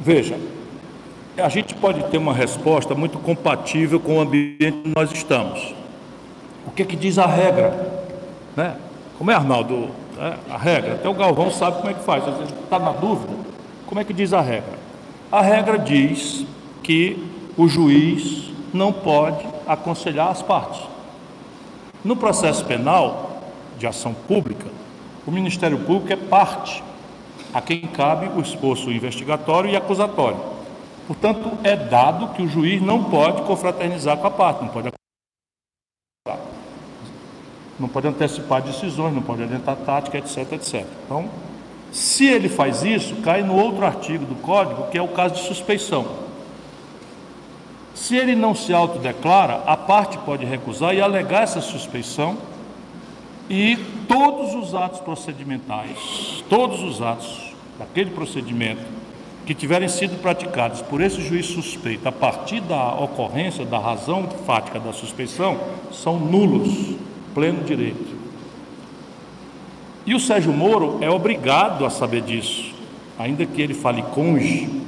Speaker 1: Veja, a gente pode ter uma resposta muito compatível com o ambiente que nós estamos. O que, é que diz a regra? Né? Como é, Arnaldo? É, a regra, até o Galvão sabe como é que faz. Às vezes está na dúvida. Como é que diz a regra? A regra diz que o juiz não pode aconselhar as partes. No processo penal de ação pública, o Ministério Público é parte. A quem cabe o esforço investigatório e acusatório. Portanto, é dado que o juiz não pode confraternizar com a parte, não pode não pode antecipar decisões, não pode adiantar tática, etc, etc. Então, se ele faz isso, cai no outro artigo do Código, que é o caso de suspeição. Se ele não se autodeclara, a parte pode recusar e alegar essa suspeição e todos os atos procedimentais, todos os atos daquele procedimento que tiverem sido praticados por esse juiz suspeito a partir da ocorrência da razão fática da suspeição são nulos, pleno direito. E o Sérgio Moro é obrigado a saber disso, ainda que ele fale conge. Né?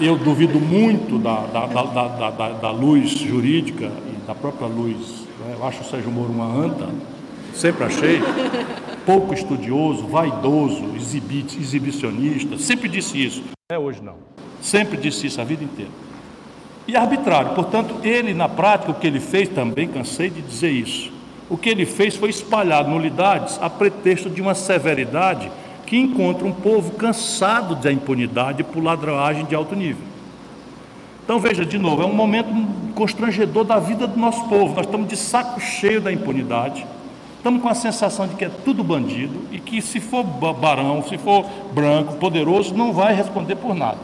Speaker 1: Eu duvido muito da, da, da, da, luz jurídica e da própria luz? Eu acho o Sérgio Moro uma anta, sempre achei, pouco estudioso, vaidoso, exibicionista, sempre disse isso. É hoje não. Sempre disse isso a vida inteira. E arbitrário, portanto, ele na prática, o que ele fez, também cansei de dizer isso. O que ele fez foi espalhar nulidades a pretexto de uma severidade que encontra um povo cansado da impunidade por ladroagem de alto nível. Então veja, de novo, é um momento constrangedor da vida do nosso povo. Nós estamos de saco cheio da impunidade, estamos com a sensação de que é tudo bandido e que se for barão, se for branco, poderoso, não vai responder por nada.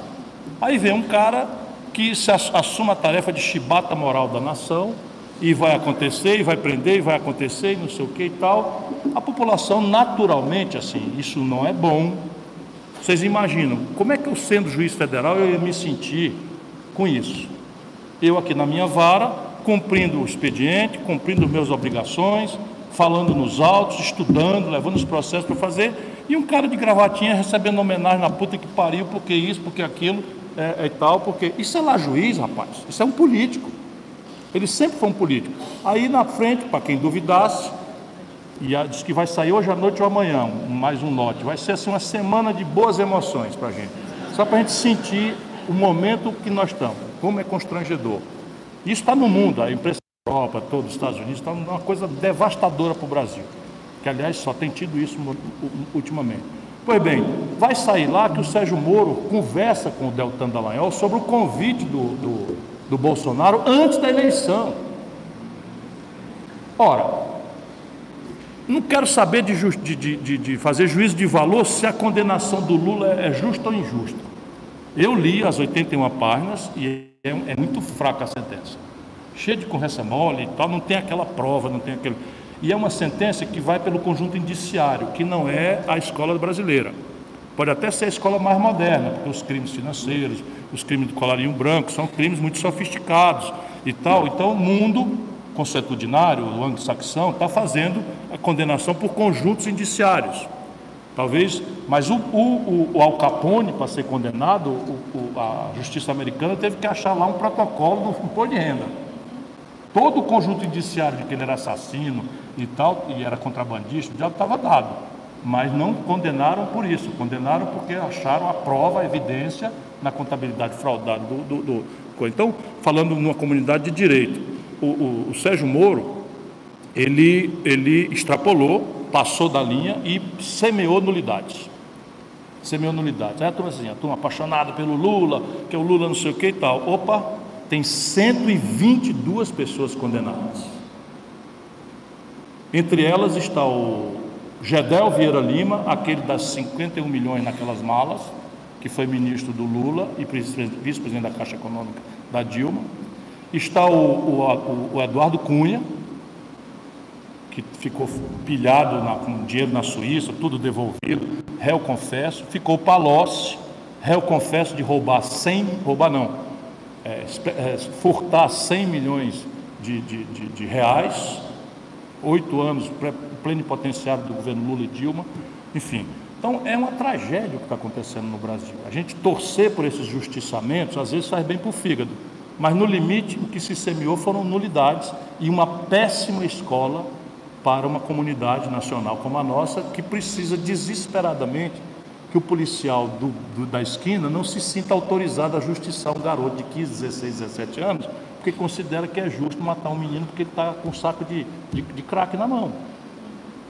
Speaker 1: Aí vem um cara que se assuma a tarefa de chibata moral da nação e vai acontecer, e vai prender, e vai acontecer, e não sei o que e tal. A população, naturalmente, assim, isso não é bom. Vocês imaginam, como é que eu, sendo juiz federal, eu ia me sentir com isso. Eu aqui na minha vara, cumprindo o expediente, cumprindo minhas obrigações, falando nos autos, estudando, levando os processos para fazer, e um cara de gravatinha recebendo homenagem na puta que pariu, porque isso, porque aquilo é, é tal, porque. Isso é lá juiz, rapaz, isso é um político. Ele sempre foi um político. Aí na frente, para quem duvidasse, e diz que vai sair hoje à noite ou amanhã, mais um lote. Vai ser assim uma semana de boas emoções para a gente. Só para a gente sentir o momento que nós estamos, como é constrangedor. Isso está no mundo, a imprensa da Europa, todos os Estados Unidos, está uma coisa devastadora para o Brasil, que aliás só tem tido isso ultimamente. Pois bem, vai sair lá que o Sérgio Moro conversa com o Deltan Dallagnol sobre o convite do, do, do Bolsonaro antes da eleição. Ora, não quero saber de, de, de, de, fazer juízo de valor se a condenação do Lula é justa ou injusta. Eu li as 81 páginas e é, é muito fraca a sentença. Cheia de conversa mole e tal, não tem aquela prova, não tem aquele. E é uma sentença que vai pelo conjunto indiciário, que não é a escola brasileira. Pode até ser a escola mais moderna, porque os crimes financeiros, os crimes de colarinho branco, são crimes muito sofisticados e tal. Então, o mundo consuetudinário, o anglo-saxão, está fazendo a condenação por conjuntos indiciários. Talvez, mas o, o, o Al Capone, para ser condenado, o, a justiça americana teve que achar lá um protocolo do imposto de renda. Todo o conjunto indiciário de que ele era assassino e tal, e era contrabandista, já estava dado. Mas não condenaram por isso, condenaram porque acharam a prova, a evidência na contabilidade fraudada do, do, do... Então, falando numa comunidade de direito, o, o Sérgio Moro, ele, ele extrapolou passou da linha e semeou nulidades. Semeou nulidades. Aí a turma assim, a turma apaixonada pelo Lula, que é o Lula não sei o que e tal. Opa, tem 122 pessoas condenadas. Entre elas está o Gedel Vieira Lima, aquele das 51 milhões naquelas malas, que foi ministro do Lula e vice-presidente da Caixa Econômica da Dilma. Está o, o, o Eduardo Cunha, que ficou pilhado na, com dinheiro na Suíça, tudo devolvido, réu confesso, ficou Palocci, réu confesso de roubar 100, roubar não, é, é, furtar 100 milhões de, de, de, de reais, oito anos plenipotenciário do governo Lula e Dilma, enfim. Então é uma tragédia o que está acontecendo no Brasil. A gente torcer por esses justiçamentos às vezes faz bem para o fígado, mas no limite o que se semeou foram nulidades e uma péssima escola para uma comunidade nacional como a nossa, que precisa desesperadamente que o policial do, do, da esquina não se sinta autorizado a justiçar um garoto de 15, 16, 17 anos, porque considera que é justo matar um menino porque ele está com um saco de, de, de crack na mão.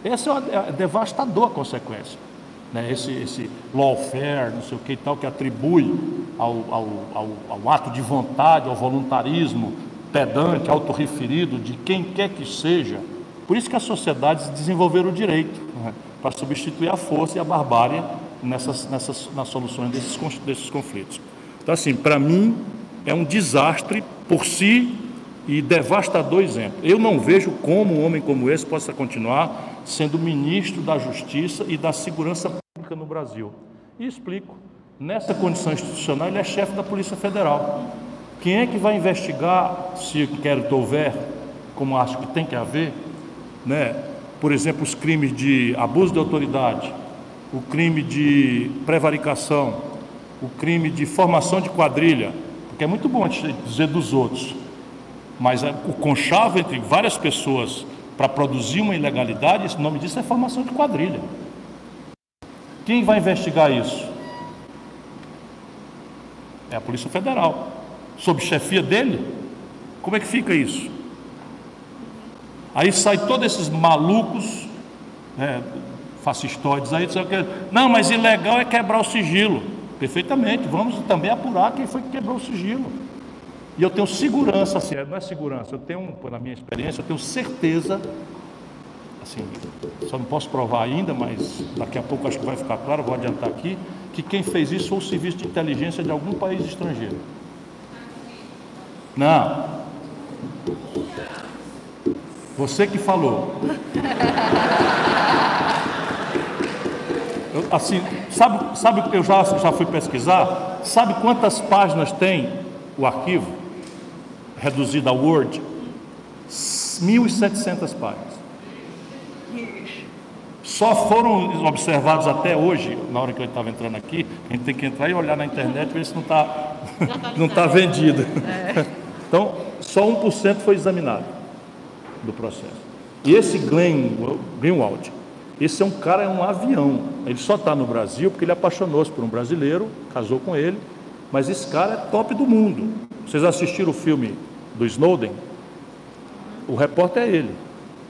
Speaker 1: Essa é, uma, é devastadora consequência. né, esse, esse lawfare, não sei o que e tal, que atribui ao, ao, ao, ao ato de vontade, ao voluntarismo pedante, autorreferido, de quem quer que seja. Por isso que as sociedades desenvolveram o direito, né, para substituir a força e a barbárie nessas, nessas, nas soluções desses, desses conflitos. Então, assim, para mim, é um desastre por si e devastador exemplo. Eu não vejo como um homem como esse possa continuar sendo ministro da Justiça e da Segurança Pública no Brasil. E explico. Nessa condição institucional, ele é chefe da Polícia Federal. Quem é que vai investigar, se inquérito houver, como acho que tem que haver, né? por exemplo, os crimes de abuso de autoridade, o crime de prevaricação, o crime de formação de quadrilha, porque é muito bom dizer dos outros, mas o conchavo entre várias pessoas para produzir uma ilegalidade, esse nome disso é formação de quadrilha. Quem vai investigar isso? É a Polícia Federal. Sob chefia dele? Como é que fica isso? Aí sai todos esses malucos, né, fascistoides aí, não, mas ilegal é quebrar o sigilo. Perfeitamente, vamos também apurar quem foi que quebrou o sigilo. E eu tenho segurança, assim, não é segurança, eu tenho, na minha experiência, eu tenho certeza, assim, só não posso provar ainda, mas daqui a pouco acho que vai ficar claro, vou adiantar aqui, que quem fez isso foi o serviço de inteligência de algum país estrangeiro. Não. Você que falou. Eu, assim, sabe, sabe, eu já, já fui pesquisar, sabe quantas páginas tem o arquivo? reduzida a Word, 1.700 páginas. Só foram observados até hoje, na hora que eu estava entrando aqui, a gente tem que entrar e olhar na internet ver se não está não tá vendido. É. Então, só 1% foi examinado do processo. E esse Glenn Greenwald, esse é um cara, é um avião. Ele só está no Brasil porque ele apaixonou-se por um brasileiro, casou com ele, mas esse cara é top do mundo. Vocês assistiram o filme do Snowden? O repórter é ele.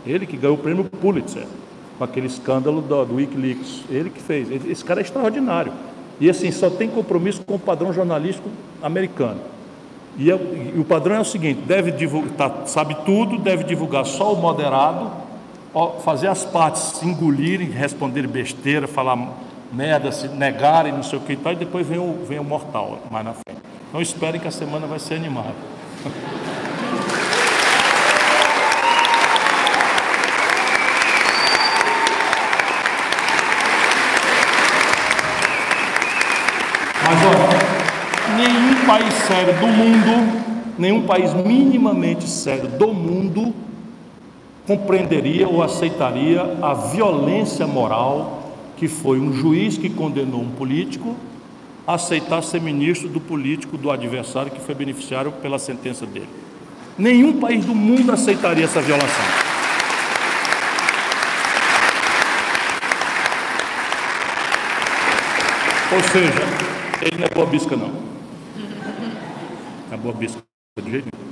Speaker 1: Ele que ganhou o prêmio Pulitzer com aquele escândalo do, do Wikileaks. Ele que fez. Esse cara é extraordinário. E assim, só tem compromisso com o padrão jornalístico americano. E, é, e o padrão é o seguinte: deve divulgar, tá, sabe tudo, deve divulgar só o moderado, fazer as partes engolirem, responderem besteira, falar merda, se negarem, não sei o que e tal, e depois vem o, vem o mortal mais na frente. Então esperem que a semana vai ser animada. Mas olha, país sério do mundo, nenhum país minimamente sério do mundo compreenderia ou aceitaria a violência moral que foi um juiz que condenou um político aceitar ser ministro do político do adversário que foi beneficiário pela sentença dele. Nenhum país do mundo aceitaria essa violação. Ou seja, ele não é boa bisca, não. Não é boa bisca de jeito nenhum.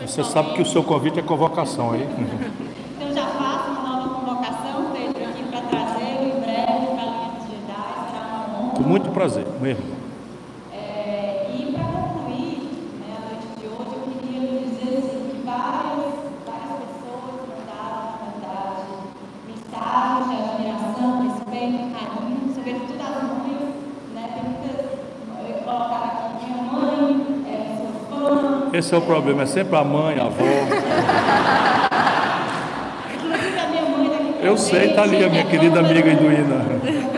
Speaker 1: Você sabe que o seu convite é convocação aí.
Speaker 3: Então já faço uma nova convocação, vejo aqui para trazer em breve para a linha digitais, será uma honra.
Speaker 1: Com muito prazer, mesmo. Esse é o problema, é sempre a mãe, a avó.
Speaker 3: Inclusive a minha mãe daqui
Speaker 1: Eu sei, está ali a minha querida amiga Induína.